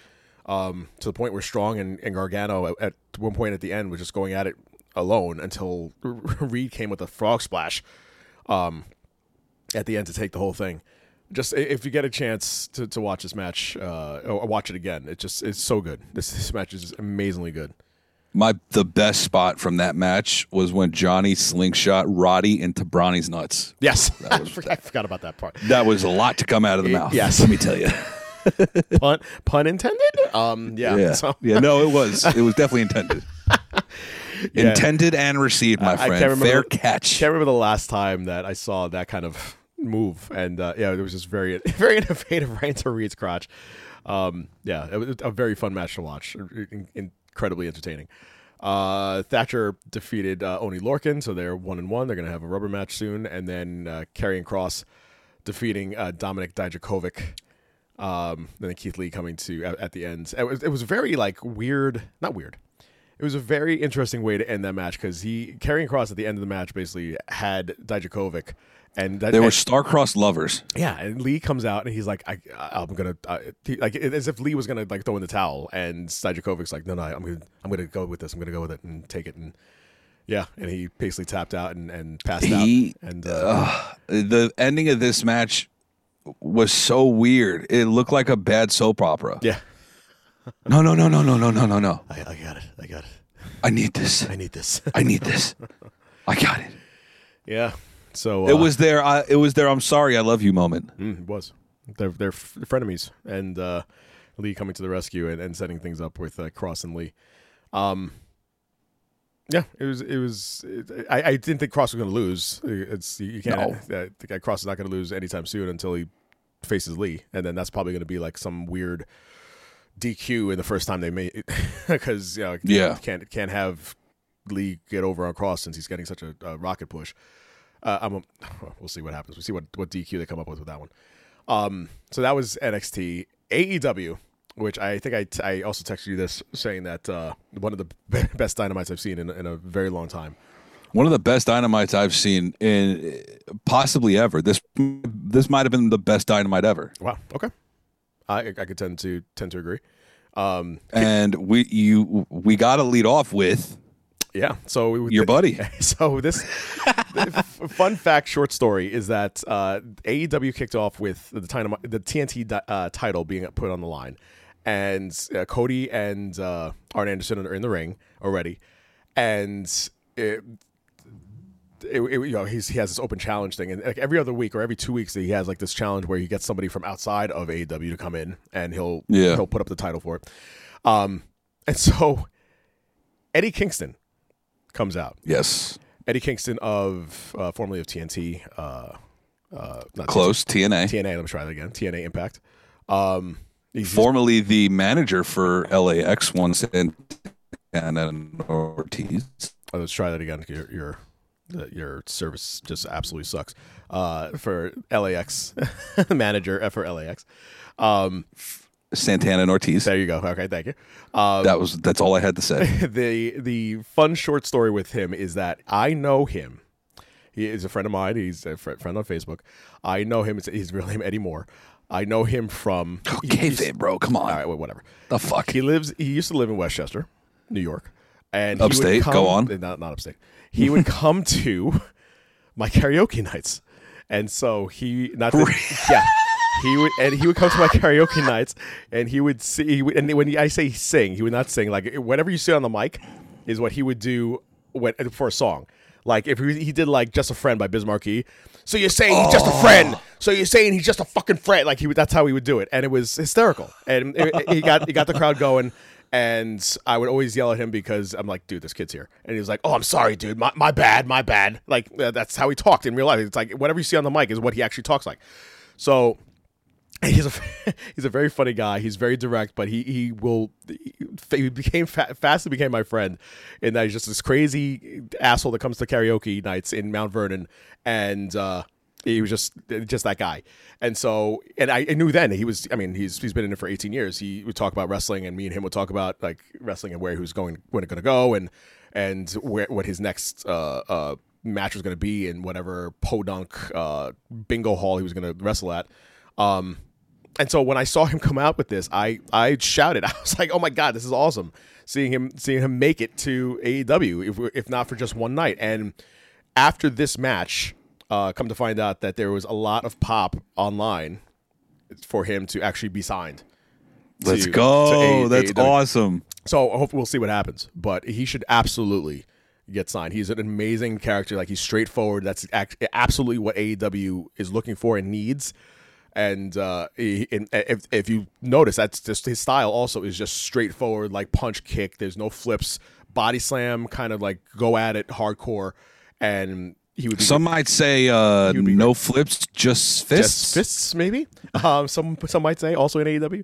um, to the point where Strong and, and Gargano at, at one point at the end was just going at it alone until Reed came with a frog splash um, at the end to take the whole thing. Just if you get a chance to, to watch this match uh, or watch it again, it just it's so good. This this match is amazingly good. My the best spot from that match was when Johnny slingshot Roddy into Bronny's nuts. Yes, I forgot, I forgot about that part. That was a lot to come out of the It- mouth. yes. let me tell you. pun pun intended. Um, yeah, yeah, so- yeah. No, it was. It was definitely intended. Yeah. Intended and received, my I- I friend. can't remember Fair catch. Can't remember the last time that I saw that kind of move, and uh, yeah, it was just very, very innovative right into Reed's crotch. Um, yeah, it was a very fun match to watch. In- incredibly entertaining. Uh, Thatcher defeated uh, Oney Lorcan, so they're one and one. They're going to have a rubber match soon, and then uh, Kross defeating uh, Dominik Dijakovic. Um, then Keith Lee coming to at, at the end. It was, it was very like weird, not weird. It was a very interesting way to end that match because he Karrion Kross at the end of the match basically had Dijakovic, and that, They were and- star-crossed lovers. yeah, and Lee comes out and he's like, I, I'm gonna, uh, he, like, as if Lee was gonna like throw in the towel, and Dijakovic's like, no, no, I'm gonna, I'm gonna go with this. I'm gonna go with it and take it, and yeah, and he basically tapped out and, and passed He, out, and uh, Ugh, the ending of this match was so weird. It looked like a bad soap opera. yeah, No, no, no, no, no, no, no, no, no. I, I got it, I got it, I need this. I need this, I need this. I got it. yeah. So uh, It was their. I, it was their. I'm sorry. I love you moment. Mm, it was. They're they're f- frenemies, and uh, Lee coming to the rescue and, and setting things up with uh, Kross and Lee. Um, yeah, it was it was. It, I, I didn't think Kross was going to lose. It's you can't. Uh, the guy Kross is not going to lose anytime soon until he faces Lee, and then that's probably going to be like some weird DQ in the first time they made because you know Yeah. can't can't have Lee get over on Kross since he's getting such a, a rocket push. Uh, I'm a, we'll see what happens. We'll see what, what DQ they come up with with that one. Um, so that was NXT. AEW, which I think I, t- I also texted you this saying that uh, one of the be- best dynamites I've seen in, in a very long time. One of the best dynamites I've seen in possibly ever. This this might have been the best dynamite ever. Wow. Okay. I I could tend to tend to agree. Um, And we you we got to lead off with yeah. So we, your buddy. So this f- fun fact, short story is that uh, AEW kicked off with the the TNT di- uh, title being put on the line, and uh, Cody and uh, Arn Anderson are in the ring already, and it, it, it- you know he's, he has this open challenge thing, and like every other week or every two weeks that he has like this challenge where he gets somebody from outside of AEW to come in and he'll Yeah. he'll put up the title for it, um, and so Eddie Kingston comes out. Yes. Eddie Kingston of uh, formerly of TNT. Uh, uh, not Close, TNA. TNA. Let me try that again. TNA Impact. Um, Formerly the manager for LAX once and and Ortiz. oh, let's try that again. Your your your service just absolutely sucks. Uh, for LAX manager uh, for LAX. Um, Santana and Ortiz. there you go. Okay, thank you. Um, That was that's all I had to say. the the fun short story with him is that I know him. He is a friend of mine. He's a fr- friend on Facebook. I know him. His real name Eddie Moore. I know him from Kayfabe, bro. Come on. All right, well, whatever. The fuck. He lives. He used to live in Westchester, New York, and he would Upstate? come- Go on. Not not upstate. He would come to my karaoke nights, and so he not that, yeah. He would and he would come to my karaoke nights, and he would see. He would, and when I say sing, he would not sing like whatever you say on the mic is what he would do when, for a song. Like if he, he did like just a friend by Biz Markie. So you're saying he's just a friend. So you're saying he's just a fucking friend. Like he would, that's how he would do it, and it was hysterical. And it, it- he got he got the crowd going. And I would always yell at him because I'm like, dude, this kid's here. And he was like, oh, I'm sorry, dude. My, my bad, my bad. Like, uh, that's how he talked in real life. It's like whatever you see on the mic is what he actually talks like. So he's a he's a very funny guy. He's very direct, but he he will he became fa- fastly became my friend, in that he's just this crazy asshole that comes to karaoke nights in Mount Vernon, and uh, he was just just that guy. And so, and I, I knew then he was. I mean, he's he's been in it for 18 years. He would talk about wrestling, and me and him would talk about like wrestling and where he was going, when it's going to go, and and where what his next uh, uh, match was going to be, and whatever podunk uh, bingo hall he was going to wrestle at. Um, and so when I saw him come out with this, I I shouted. I was like, "Oh my god, this is awesome!" Seeing him seeing him make it to AEW, if if not for just one night. And after this match, uh, come to find out that there was a lot of pop online for him to actually be signed. Let's to- go. to A- That's AEW. awesome. So I hope we'll see what happens, but he should absolutely get signed. He's an amazing character. Like he's straightforward. That's absolutely what AEW is looking for and needs. And uh, he, and if if you notice, that's just his style. Also, is just straightforward, like punch kick. There's no flips, body slam, kind of like go at it, hardcore. And he would be Some might say uh, no flips, just fists. just fists, maybe. Um, some some might say also in AEW.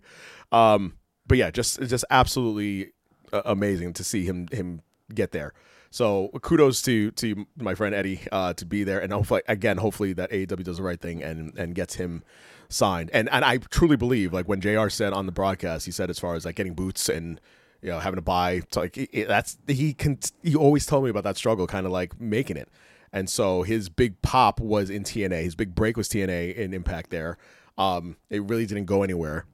Um, but yeah, just just absolutely uh, amazing to see him him get there. So kudos to to my friend Eddie uh, to be there, and hopefully again, hopefully that AEW does the right thing and and gets him signed. And and I truly believe, like when Jr. said on the broadcast, he said as far as like getting boots and you know having to buy, like it, it- that's he can he always told me about that struggle, kind of like making it. And so his big pop was in TNA. His big break was TNA in Impact there. Um, it really didn't go anywhere.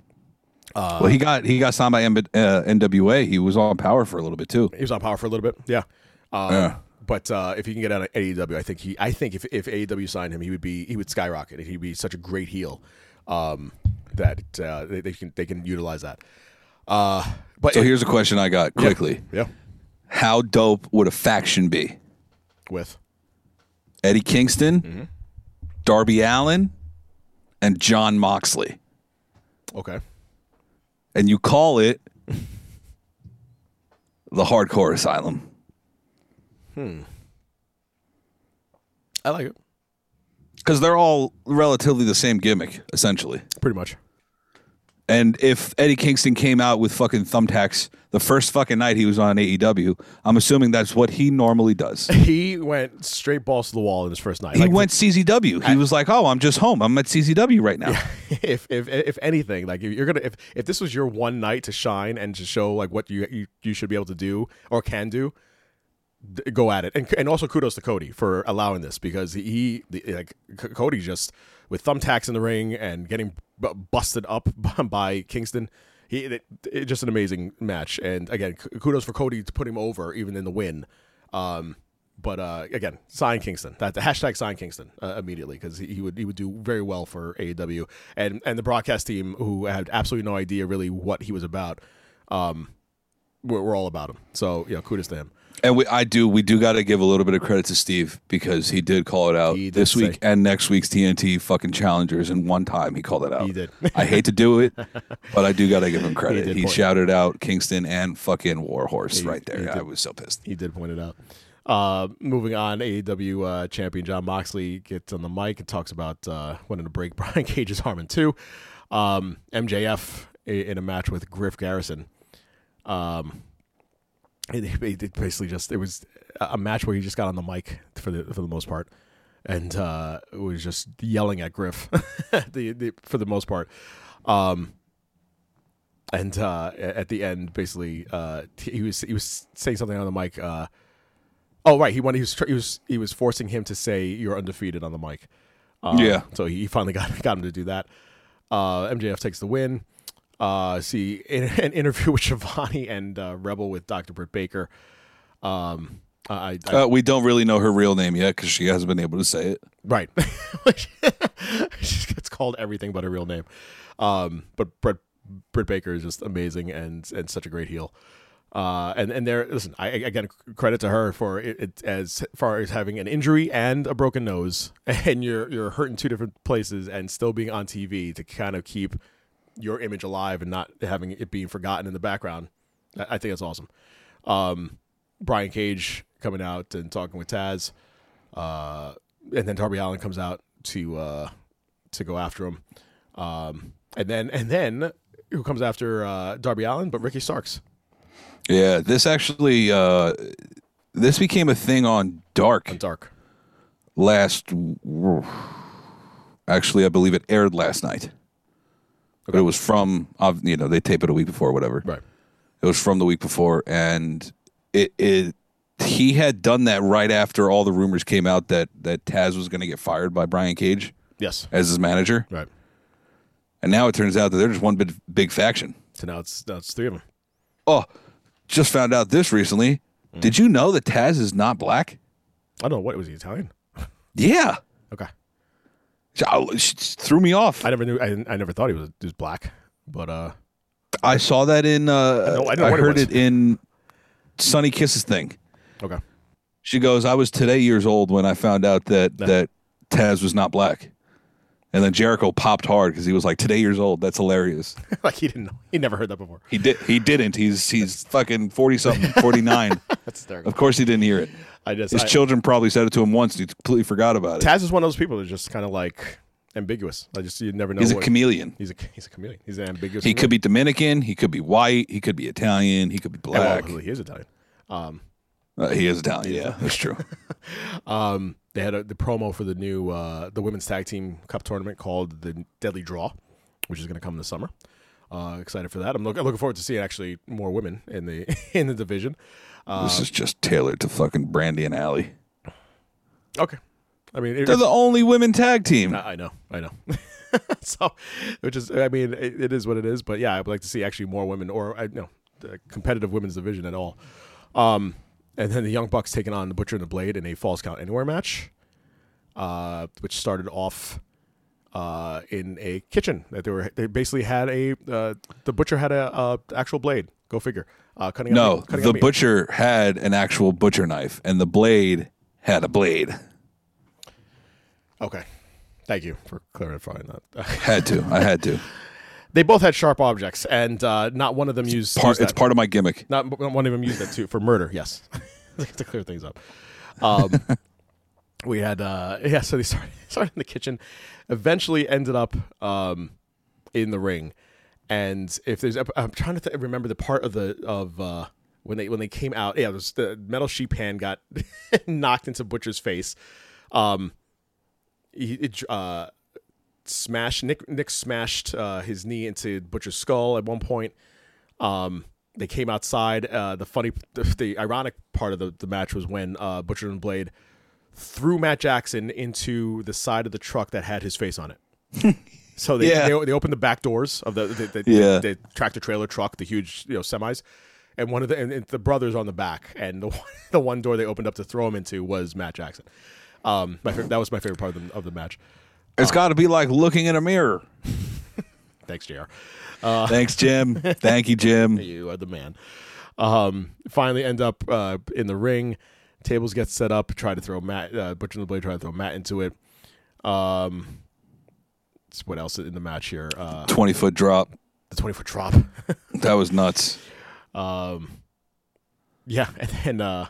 Uh, well, he got he got signed by M- uh, NWA. He was on Power for a little bit too. He was on Power for a little bit, yeah. Um, Yeah. But uh, if he can get out of AEW, I think he. I think if if AEW signed him, he would be he would skyrocket. He'd be such a great heel um, that uh, they, they can they can utilize that. Uh, but So it- here's a question I got Yeah. quickly. Yeah. How dope would a faction be? with Eddie Kingston, Mm-hmm. Darby Allin, and Jon Moxley. okay, And you call it the Hardcore Asylum. Hmm. I like it Because they're all relatively the same gimmick, essentially. pretty much. And if Eddie Kingston came out with fucking thumbtacks the first fucking night he was on AEW, I'm assuming that's what he normally does. He went straight balls to the wall in his first night. He Like, went CZW. He was like, "Oh, I'm just home. I'm at CZW right now." if if if anything, like if you're gonna if if this was your one night to shine and to show like what you you, you should be able to do or can do, go at it. And and also kudos to Cody for allowing this because he like Cody just with thumbtacks in the ring and getting b- busted up by Kingston. He it, it, just an amazing match. And again, kudos for Cody to put him over even in the win. Um, but uh, again, sign Kingston. That the hashtag sign Kingston uh, immediately because he, he would he would do very well for AEW and and the broadcast team who had absolutely no idea really what he was about. Um, we're, we're all about him. So yeah, kudos to him. And we, I do, we do got to give a little bit of credit to Steve because he did call it out He this say- week and next week's TNT fucking challengers. And one time he called it out. He did. I hate to do it, but I do got to give him credit. He, point- shouted out Kingston and fucking Warhorse He- right there. I was so pissed. He did point it out. Uh, moving on, AEW uh, champion Jon Moxley gets on the mic and talks about uh, wanting to break Brian Cage's arm in two. Um, MJF in a match with Griff Garrison. Um, it, it, it basically just it was a match where he just got on the mic for the for the most part, and uh, was just yelling at Griff the, the for the most part. Um, and uh, at the end, basically, uh, he was he was saying something on the mic. Uh, oh, right, he wanted he was he was he was forcing him to say you're undefeated on the mic. Uh, Yeah. So he finally got got him to do that. Uh, MJF takes the win. Uh, see in, an interview with Schiavone and uh, Rebel with Dr. Britt Baker. Um, I, I Uh, we don't really know her real name yet because she hasn't been able to say it. Right. she gets called everything but her real name. Um, but Britt, Britt Baker is just amazing and and such a great heel. Uh, and and there, listen, I again credit to her for it, it as far as having an injury and a broken nose, and you're you're hurt in two different places, and still being on TV to kind of keep your image alive and not having it being forgotten in the background. I, I think that's awesome. Um, Brian Cage coming out and talking with Taz, uh, and then Darby Allin comes out to uh, to go after him, um, and then and then who comes after uh, Darby Allin but Ricky Starks. Yeah, this actually uh, this became a thing on Dark. On Dark. Last, actually, I believe it aired last night. But it was from, you know, they tape it a week before, whatever. Right. It was from the week before, and it it he had done that right after all the rumors came out that that Taz was going to get fired by Brian Cage. Yes. As his manager. Right. And now it turns out that they're just one big big faction. So now it's now it's three of them. Oh, just found out this recently. Mm. Did you know that Taz is not black? I don't know what was he Italian. Yeah. Okay. She, threw me off. I never knew. I, I never thought he was he was black, but uh, I saw that in. Uh, I know- I know it heard was. it in Sonny Kiss's thing. okay. She goes, "I was today years old when I found out that that Taz was not black." And then Jericho popped hard because he was like, "Today years old. That's hilarious." like he didn't know. He never heard that before. He did. He didn't. He's he's fucking forty something, forty nine. That's hysterical. Of course, he didn't hear it. I just His I- children probably said it to him once. and He completely forgot about it. Taz is one of those people that's just kind of like ambiguous. I just you never know. He's a chameleon. He's a he's a chameleon. He's an ambiguous. He could be Dominican. He could be white. He could be Italian. He could be Yeah, well, black. he is Italian. Um, Uh, he is Italian. Yeah, that's true. um, they had a, the promo for the new uh, the women's tag team cup tournament called the Deadly Draw, which is going to come this summer. Uh, excited for that. I'm look, looking forward to seeing actually more women in the in the division. Uh, this is just tailored to fucking Brandi and Allie. okay. I mean, it- They're the only women tag team. I I know, I know. so, which is, I mean, it, it is what it is. But yeah, I would like to see actually more women, or I know, the competitive women's division at all. Um, and then the Young Bucks taking on the Butcher and the Blade in a Falls Count Anywhere match, uh, which started off uh, in a kitchen that they were. They basically had a uh, the Butcher had a uh, actual blade. Go figure. Uh, cutting No, up, cutting the butcher had an actual butcher knife, and the blade had a blade. Okay, thank you for clarifying that. Had to. I had to. They both had sharp objects, and uh, not one of them used. Part, used it's part of my gimmick. Not not one of them used that too for murder. Yes, to clear things up. Um, we had uh, yeah. So they started started in the kitchen, eventually ended up um, in the ring, and if there's I'm trying to th- remember the part of the of uh, when they when they came out. Yeah, was the metal sheet pan got knocked into Butcher's face. Um, he, it, uh, smashed Nick. Nick smashed uh, his knee into Butcher's skull at one point. Um, they came outside. Uh, the funny, the, the ironic part of the, the match was when uh, Butcher and Blade threw Matt Jackson into the side of the truck that had his face on it. so they, Yeah. they they opened the back doors of the the, the, Yeah. the, tractor trailer truck, the huge you know semis, and one of the and, and the brothers on the back, and the one, the one door they opened up to throw him into was Matt Jackson. Um, my that was my favorite part of the, of the match. It's got to be like looking in a mirror. Thanks, Jr. Uh, Thanks, Jim. Thank you, Jim. You are the man. Um, finally, end up uh, in the ring. Tables get set up. Try to throw Matt. Uh, Butcher and the Blade try to throw Matt into it. Um, what else in the match here? Uh, 20 foot drop. the twenty foot drop. That was nuts. um, yeah, and then uh,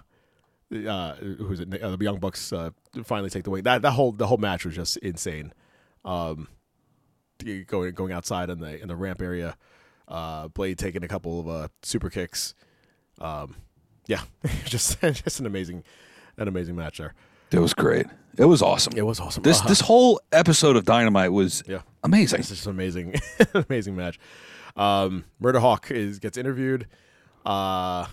uh, who's it? Uh, the Young Bucks uh, finally take the win. That that whole the whole match was just insane. Um, going going outside in the in the ramp area, uh, Blade taking a couple of uh, super kicks. Um, yeah, just just an amazing an amazing match there. It was great. It was awesome. It was awesome. This Uh-huh. this whole episode of Dynamite was Yeah. amazing. It's just an amazing, amazing match. Um, Murder Hawk is gets interviewed. Uh,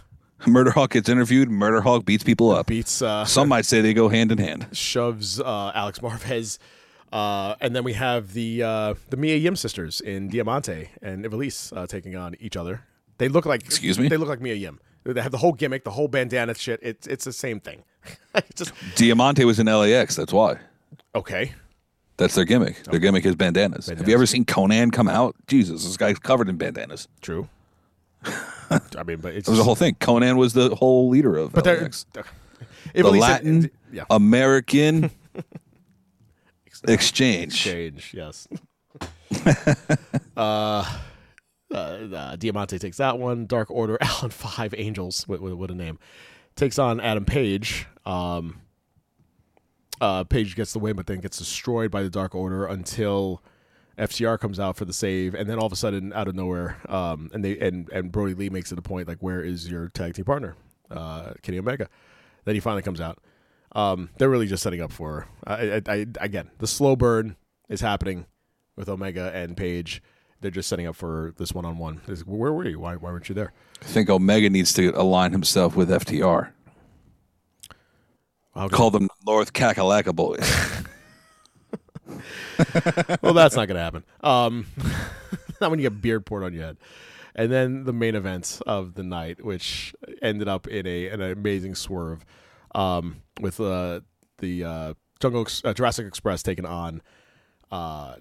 Murder Hawk gets interviewed. Murder Hawk beats people up. beats uh, Some might say they go hand in hand. shoves uh, Alex Marvez, uh, and then we have the uh, the Mia Yim sisters in Diamante and Ivelisse uh, taking on each other. They look like Excuse me? They look like Mia Yim. They have the whole gimmick, the whole bandana shit. It's it's the same thing. Just Diamante was in LAX. That's why. okay. That's their gimmick. Their gimmick is bandanas. Have you ever seen Konnan come out? Jesus, this guy's covered in bandanas. True. I mean, but it's That was the whole thing. Konnan was the whole leader of But they're- LAX. if the at least it- Latin yeah. American exchange. Exchange, yes. uh, uh, uh, Diamante takes that one. Dark Order, Alan Five Angels, what, what, what a name, takes on Adam Page. Um, uh, Page gets the win, but then gets destroyed by the Dark Order until FTR comes out for the save, and then all of a sudden, out of nowhere, um, and they and and Brodie Lee makes it a point like, "Where is your tag team partner, uh, Kenny Omega?" Then he finally comes out. Um, they're really just setting up for. I, I, I, again, the slow burn is happening with Omega and Page. They're just setting up for this one on one. Where were you? Why, why weren't you there? I think Omega needs to align himself with FTR. How Call them North Kakalaka Boys. well, that's not going to happen. Um, not when you get beard poured on your head. And then the main event of the night, which ended up in a an amazing swerve, um, with uh, the uh, Jungle uh, Jurassic Express taking on uh,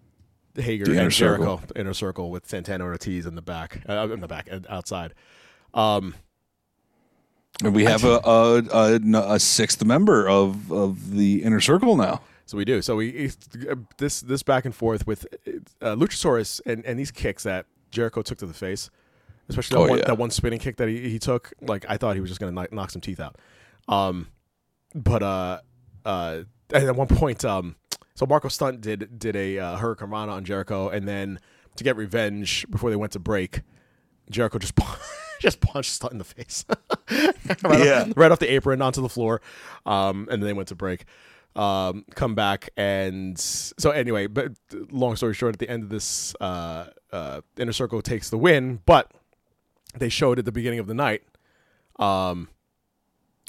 Hager The and Circle. Jericho, the inner circle with Santana Ortiz in the back, uh, in the back and outside. Um, And we have a, a, a, a sixth member of, of the inner circle now. So we do. So we this this back and forth with uh, Luchasaurus and, and these kicks that Jericho took to the face, especially that, Oh, one, yeah. that one spinning kick that he, he took. Like I thought he was just gonna knock, knock some teeth out. Um, but uh, uh, and at one point, um, so Marko Stunt did did a uh, hurricanrana on Jericho, and then to get revenge before they went to break, Jericho just just punched Stunt in the face. right Yeah. off, right off the apron onto the floor, um, and then they went to break. Um, come back and so anyway, but long story short, at the end of this, uh, uh, Inner Circle takes the win, but they showed at the beginning of the night. Um,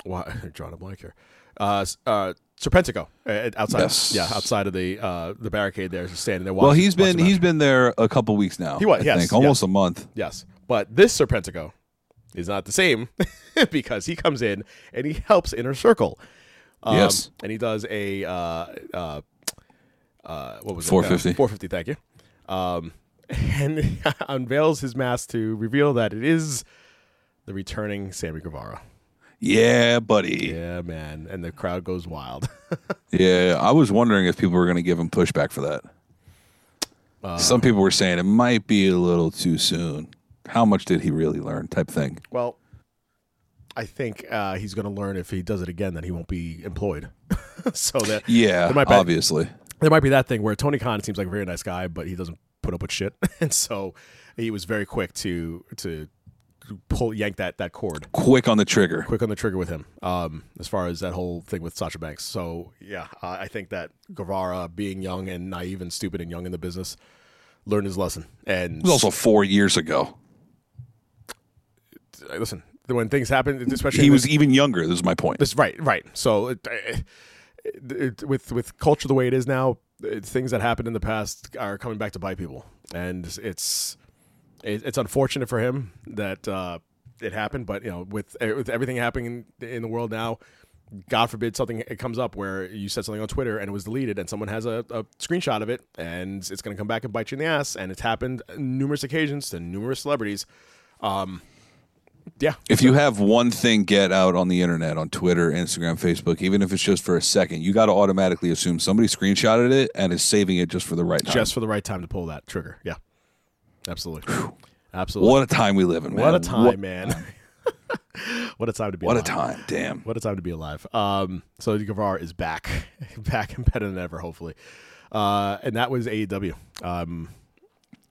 well, drawing a blank here. Uh, uh, Serpentico uh, outside, Yes. yeah, outside of the uh, the barricade there, standing there. Well, watching- he's watching been he's been there a couple weeks now. He was, I yes, think almost yes. a month. Yes, but this Serpentico is not the same because he comes in and he helps Inner Circle. Um, Yes. and he does a uh, uh, uh, what was it? 450. Uh, 450. Thank you. Um, and unveils his mask to reveal that it is the returning Sammy Guevara. Yeah, buddy. Yeah, man, and the crowd goes wild. Yeah, I was wondering if people were going to give him pushback for that. Uh, Some people were saying it might be a little too soon. How much did he really learn? Type thing. Well, I think uh, he's going to learn if he does it again that he won't be employed. so that Yeah, be, obviously. there might be that thing where Tony Khan seems like a very nice guy, but he doesn't put up with shit, and so he was very quick to to pull yank that that cord. Quick on the trigger. Quick on the trigger with him. Um, as far as that whole thing with Sasha Banks. So yeah, uh, I think that Guevara, being young and naive and stupid and young in the business, learned his lesson. And It was also four years ago. uh, listen, when things happen, especially He was this- even younger. This is my point. This right, right. So it, it, it, with with culture the way it is now, things that happened in the past are coming back to bite people, and it's it, it's unfortunate for him that uh, it happened. But you know, with with everything happening in, in the world now, God forbid something it comes up where you said something on Twitter and it was deleted, and someone has a, a screenshot of it, and it's going to come back and bite you in the ass. And it's happened numerous occasions to numerous celebrities. Um, yeah, If you have one thing get out on the internet, on Twitter, Instagram, Facebook, even if it's just for a second, you got to automatically assume somebody screenshotted it and is saving it just for the right time. just for the right time to pull that trigger. Yeah, absolutely, absolutely. what a time we live in, man. What a time, What- man. what a time to be. What a time. Damn. What a time to be alive. Um, so Guevara is back, back and better than ever, hopefully. Uh, and that was AEW. Um,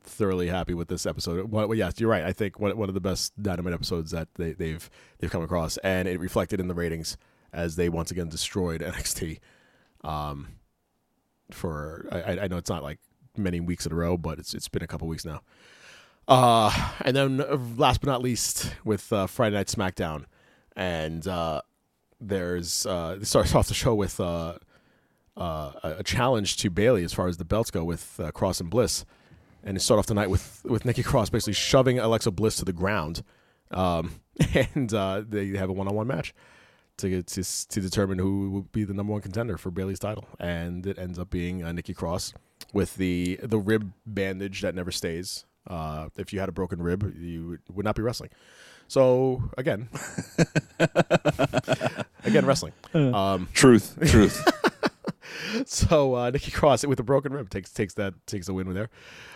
thoroughly happy with this episode. Well, yes, you're right. I think one, one of the best Dynamite episodes that they, they've they've come across, and it reflected in the ratings as they once again destroyed NXT. Um, for I, I know it's not like many weeks in a row, but it's it's been a couple weeks now. Uh, and then uh, last but not least, with uh, Friday Night SmackDown, and uh, there's uh, it starts off the show with uh, uh, a challenge to Bayley as far as the belts go with uh, Cross and Bliss, and it start off the night with with Nikki Cross basically shoving Alexa Bliss to the ground, um, and uh, they have a one on one match to to to determine who will be the number one contender for Bayley's title, and it ends up being uh, Nikki Cross with the the rib bandage that never stays, Uh, if you had a broken rib, you would- would not be wrestling. So again, again, wrestling. Um, Truth, truth. so uh, Nikki Cross with a broken rib takes takes that takes the win with there.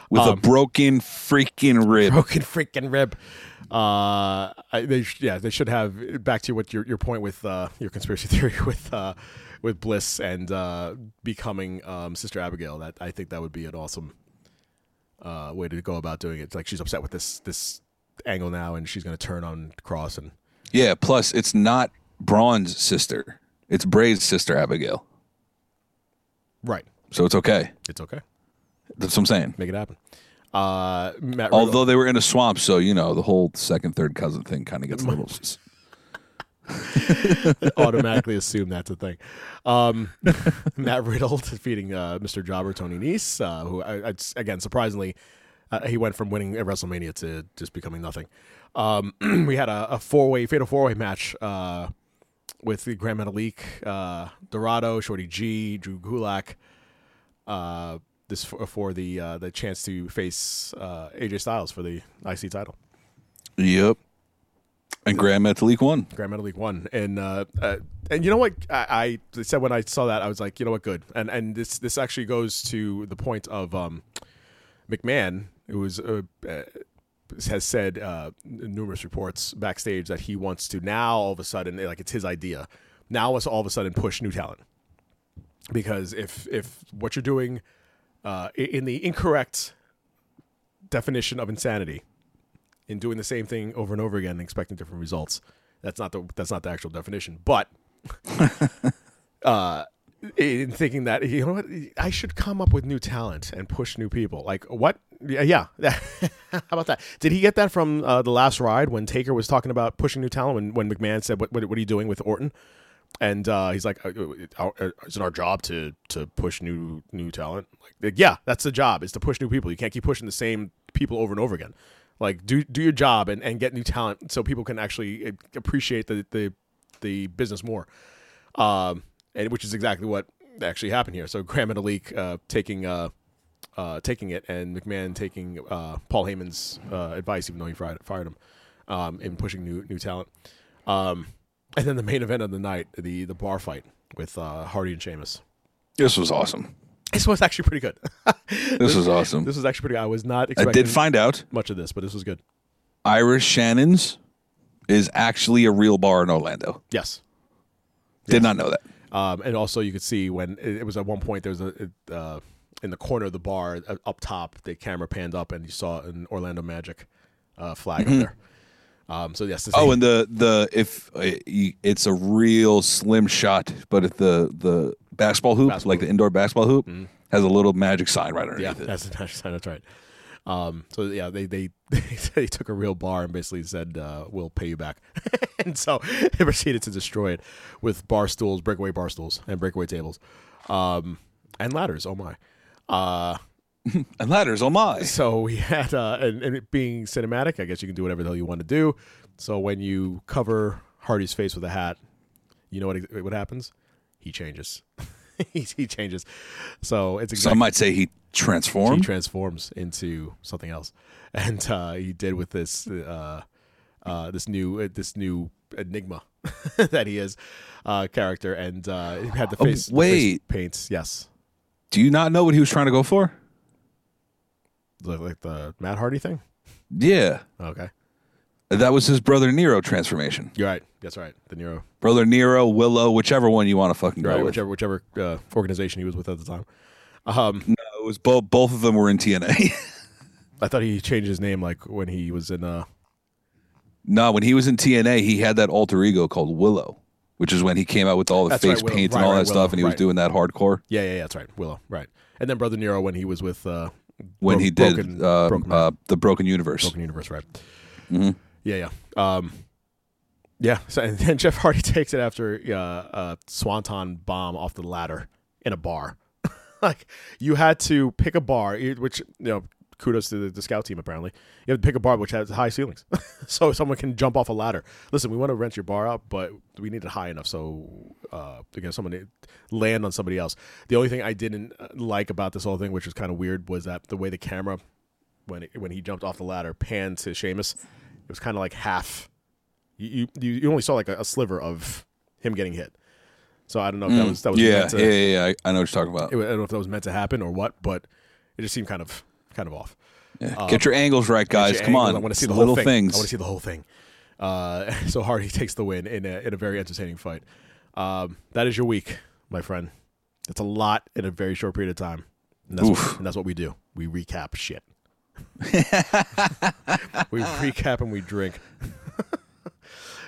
With a Um, broken freaking rib. broken freaking rib. Uh, I, they yeah they should have back to what your your point with uh, your conspiracy theory with uh, with Bliss and uh, becoming um, Sister Abigail. That I think that would be an awesome uh, way to go about doing it. Like she's upset with this this angle now, and she's going to turn on Cross and Yeah, plus it's not Braun's sister. It's Bray's sister Abigail. right. So it's okay. It's okay. That's what I'm saying. Make it happen. Uh, Although they were in a swamp, so you know the whole second, third cousin thing kind of gets a little. automatically assume that's a thing. Um, Matt Riddle defeating uh, Mr. Jobber Tony Nese, uh, who I, I, again surprisingly uh, he went from winning at WrestleMania to just becoming nothing. Um, we had a, a four way fatal four way match uh, with the Grand Metalik, uh, Dorado, Shorty G, Drew Gulak. Uh, this for, for the uh, the chance to face uh, AJ Styles for the IC title. Yep. And Grand Metalik won. Grand Metalik One, and uh, uh, and you know what? I, I said when I saw that I was like, you know what, good, and and this this actually goes to the point of um, McMahon, who was uh, uh, has said uh, numerous reports backstage that he wants to now all of a sudden like it's his idea. Now let's all of a sudden push new talent. Because if if what you're doing uh, in the incorrect definition of insanity in doing the same thing over and over again and expecting different results. That's not the that's not the actual definition. But uh in thinking that you know what I should come up with new talent and push new people. Like what? Yeah, yeah. How about that? Did he get that from uh, the last ride when Taker was talking about pushing new talent? When when McMahon said, "What what, what are you doing with Orton?" And uh, he's like, uh, uh, uh, "Is it our job to to push new new talent?" Like, yeah, that's the job is to push new people. You can't keep pushing the same people over and over again. Like, do do your job and, and get new talent so people can actually uh, appreciate the the, the business more. Um, and which is exactly what actually happened here. So Grand Metalik uh, taking uh, uh, taking it, and McMahon taking uh, Paul Heyman's uh, advice, even though he fired, fired him, um, in pushing new new talent. Um, and then the main event of the night, the the bar fight with uh, Hardy and Sheamus. This was awesome. This was actually pretty good. This was awesome. This was actually pretty. good. I was not I did find out much of this, but this was good. Irish Shannon's is actually a real bar in Orlando. Yes. Did not know that. Um, and also, you could see when it, it was at one point there was a it, uh, in the corner of the bar uh, up top, the camera panned up and you saw an Orlando Magic uh, flag Mhm. up there. Um, so yes, Oh, and the the if uh, it's a real slim shot, but if the the basketball hoop, like the indoor basketball hoop, has a little magic sign right underneath yeah, it. that's sign. that's right. Um, so yeah, they they they took a real bar and basically said, uh, "We'll pay you back," and so they proceeded to destroy it with bar stools, breakaway bar stools, and breakaway tables, um, and ladders. Oh my! Uh, and ladders. Oh my! So we had, uh, and, and it being cinematic, I guess you can do whatever the hell you want to do. So when you cover Hardy's face with a hat, you know what what happens? He changes. he, he changes. So it's exactly, Some might say he transforms. He transforms into something else, and uh, he did with this uh, uh, this new uh, this new enigma that he is uh, character, and uh, he had the Oh, face. the face wait. paints. Yes, Do you not know what he was trying to go for? like, like the Matt Hardy thing. Yeah, Okay, that was his brother Nero transformation. you're right. That's right. The Nero. Brother Nero, Willow, whichever one you want to fucking go Right, with. whichever whichever uh, organization he was with at the time. Um, no, it was both. Both of them were in TNA. I thought he changed his name like when he was in. Uh, no, when he was in TNA, he had that alter ego called Willow, which is when he came out with all the That's face Willow. paint Right, and all right, that stuff, and he was doing that hardcore. yeah, yeah, yeah, that's right. Willow, right, and then Brother Nero when he was with uh, When Bro- he did Broken- uh, Broken uh, the Broken Universe. Broken Universe, right? Mhm. Yeah, yeah, um, yeah. So and then Jeff Hardy takes it after uh, a swanton bomb off the ladder in a bar. like you had to pick a bar, which you know, kudos to the, the scout team. Apparently, you have to pick a bar which has high ceilings, so someone can jump off a ladder. Listen, we want to rent your bar out, but we need it high enough so uh, get someone land on somebody else. The only thing I didn't uh, like about this whole thing, which was kind of weird, was that the way the camera when it, when he jumped off the ladder, panned to Sheamus. It was kind of like half. You, you you only saw like a, a sliver of him getting hit. So I don't know if that Mm. was that was yeah, meant to, yeah, yeah, yeah. I, I know what you're talking about. I don't know if that was meant to happen or what, but it just seemed kind of kind of off. Yeah. Um, Get your angles right, guys. Come angles. on. I want to see the little whole thing. things. I want to see the whole thing. Uh, so Hardy takes the win in a, in a very entertaining fight. Um, that is your week, my friend. That's a lot in a very short period of time. And that's, what, and that's what we do. We recap shit. we recap and we drink.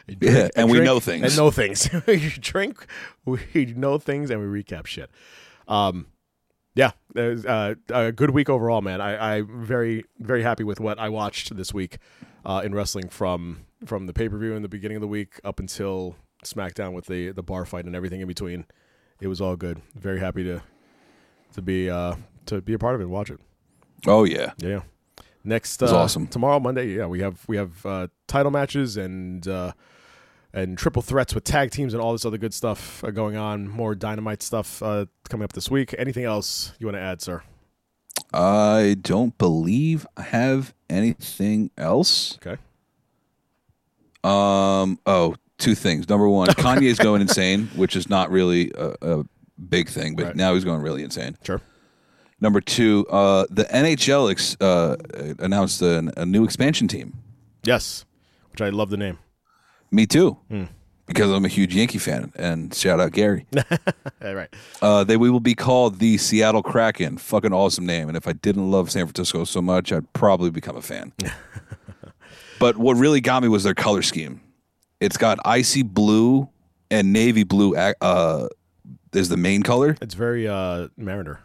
We Yeah, drink and we know things. And know things. we drink, we know things, and we recap shit. Um, yeah, it was, uh, a good week overall, man. I, I'm very, very happy with what I watched this week uh, in wrestling from from the pay per view in the beginning of the week up until SmackDown with the the bar fight and everything in between. It was all good. Very happy to to be uh, to be a part of it and watch it. Oh yeah. Yeah. Next, uh, awesome. Tomorrow, Monday, yeah, we have we have uh, title matches and uh, and triple threats with tag teams and all this other good stuff uh, going on. More dynamite stuff uh, coming up this week. Anything else you want to add, sir? I don't believe I have anything else. Okay. Um. Oh, two things. Number one, Kanye's going insane, which is not really a, a big thing, but Right. now he's going really insane. Sure. Number two, uh, the NHL ex- uh, announced a, a new expansion team. Yes, which I love the name. Me too, Hmm. because I'm a huge Yankee fan. And shout out Gary. right. Uh, they we will be called the Seattle Kraken. Fucking awesome name. And if I didn't love San Francisco so much, I'd probably become a fan. but what really got me was their color scheme. It's got icy blue and navy blue. Uh, is the main color. It's very uh, Mariner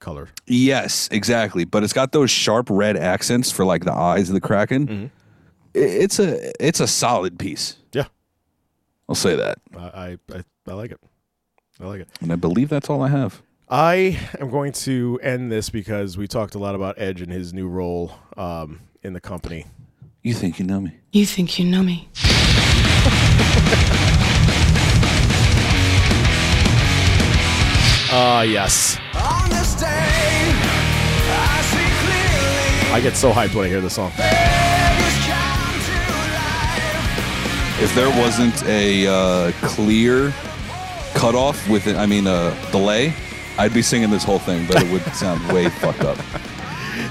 color. Yes, exactly. But it's got those sharp red accents for like the eyes of the Kraken. I- It's a it's a solid piece. Yeah. I'll say that. I, I I I like it. I like it. And I believe that's all I have. I am going to end this because we talked a lot about Edge and his new role um, in the company. You think you know me? You think you know me? Ah, yes. I get so hyped when I hear this song. If there wasn't a uh, clear cutoff with it, I mean, a delay, I'd be singing this whole thing, but it would sound way fucked up.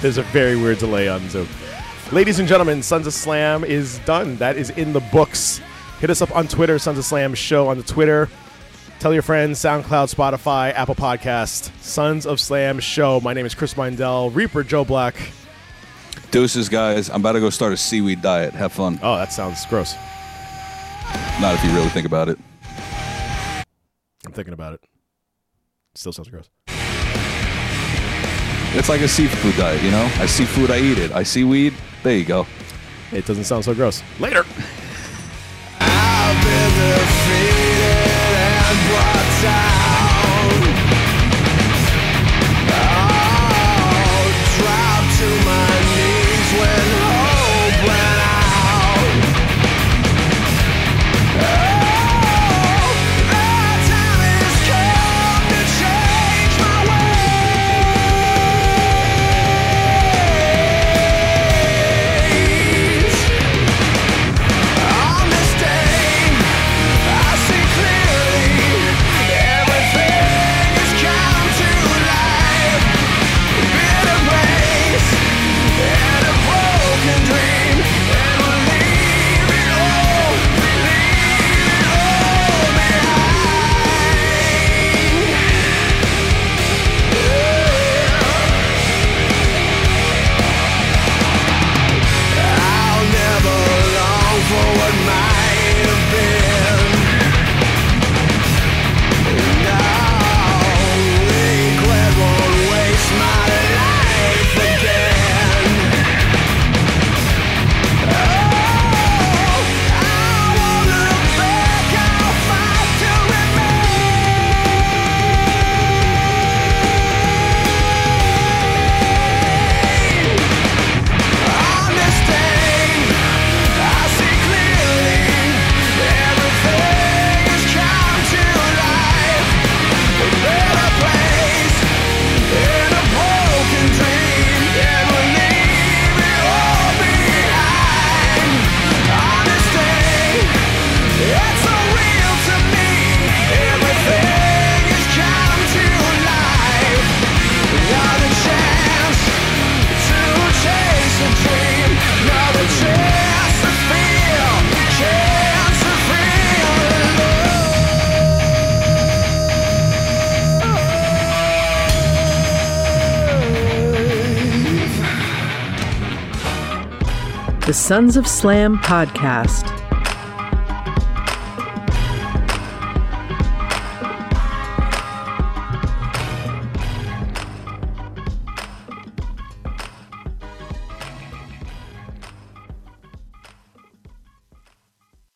There's a very weird delay on Zoom. Ladies and gentlemen, Sons of Slam is done. That is in the books. Hit us up on Twitter, Sons of Slam Show on the Twitter. Tell your friends, SoundCloud, Spotify, Apple Podcast, Sons of Slam Show. My name is Chris Mindell, Reaper Joe Black. Deuces, guys. I'm about to go start a seaweed diet. Have fun. Oh, that sounds gross. Not if you really think about it. I'm thinking about it. Still sounds gross. It's like a seafood diet, you know? I see food, I eat it. I see weed, there you go. It doesn't sound so gross. Later. Sons of Slam podcast.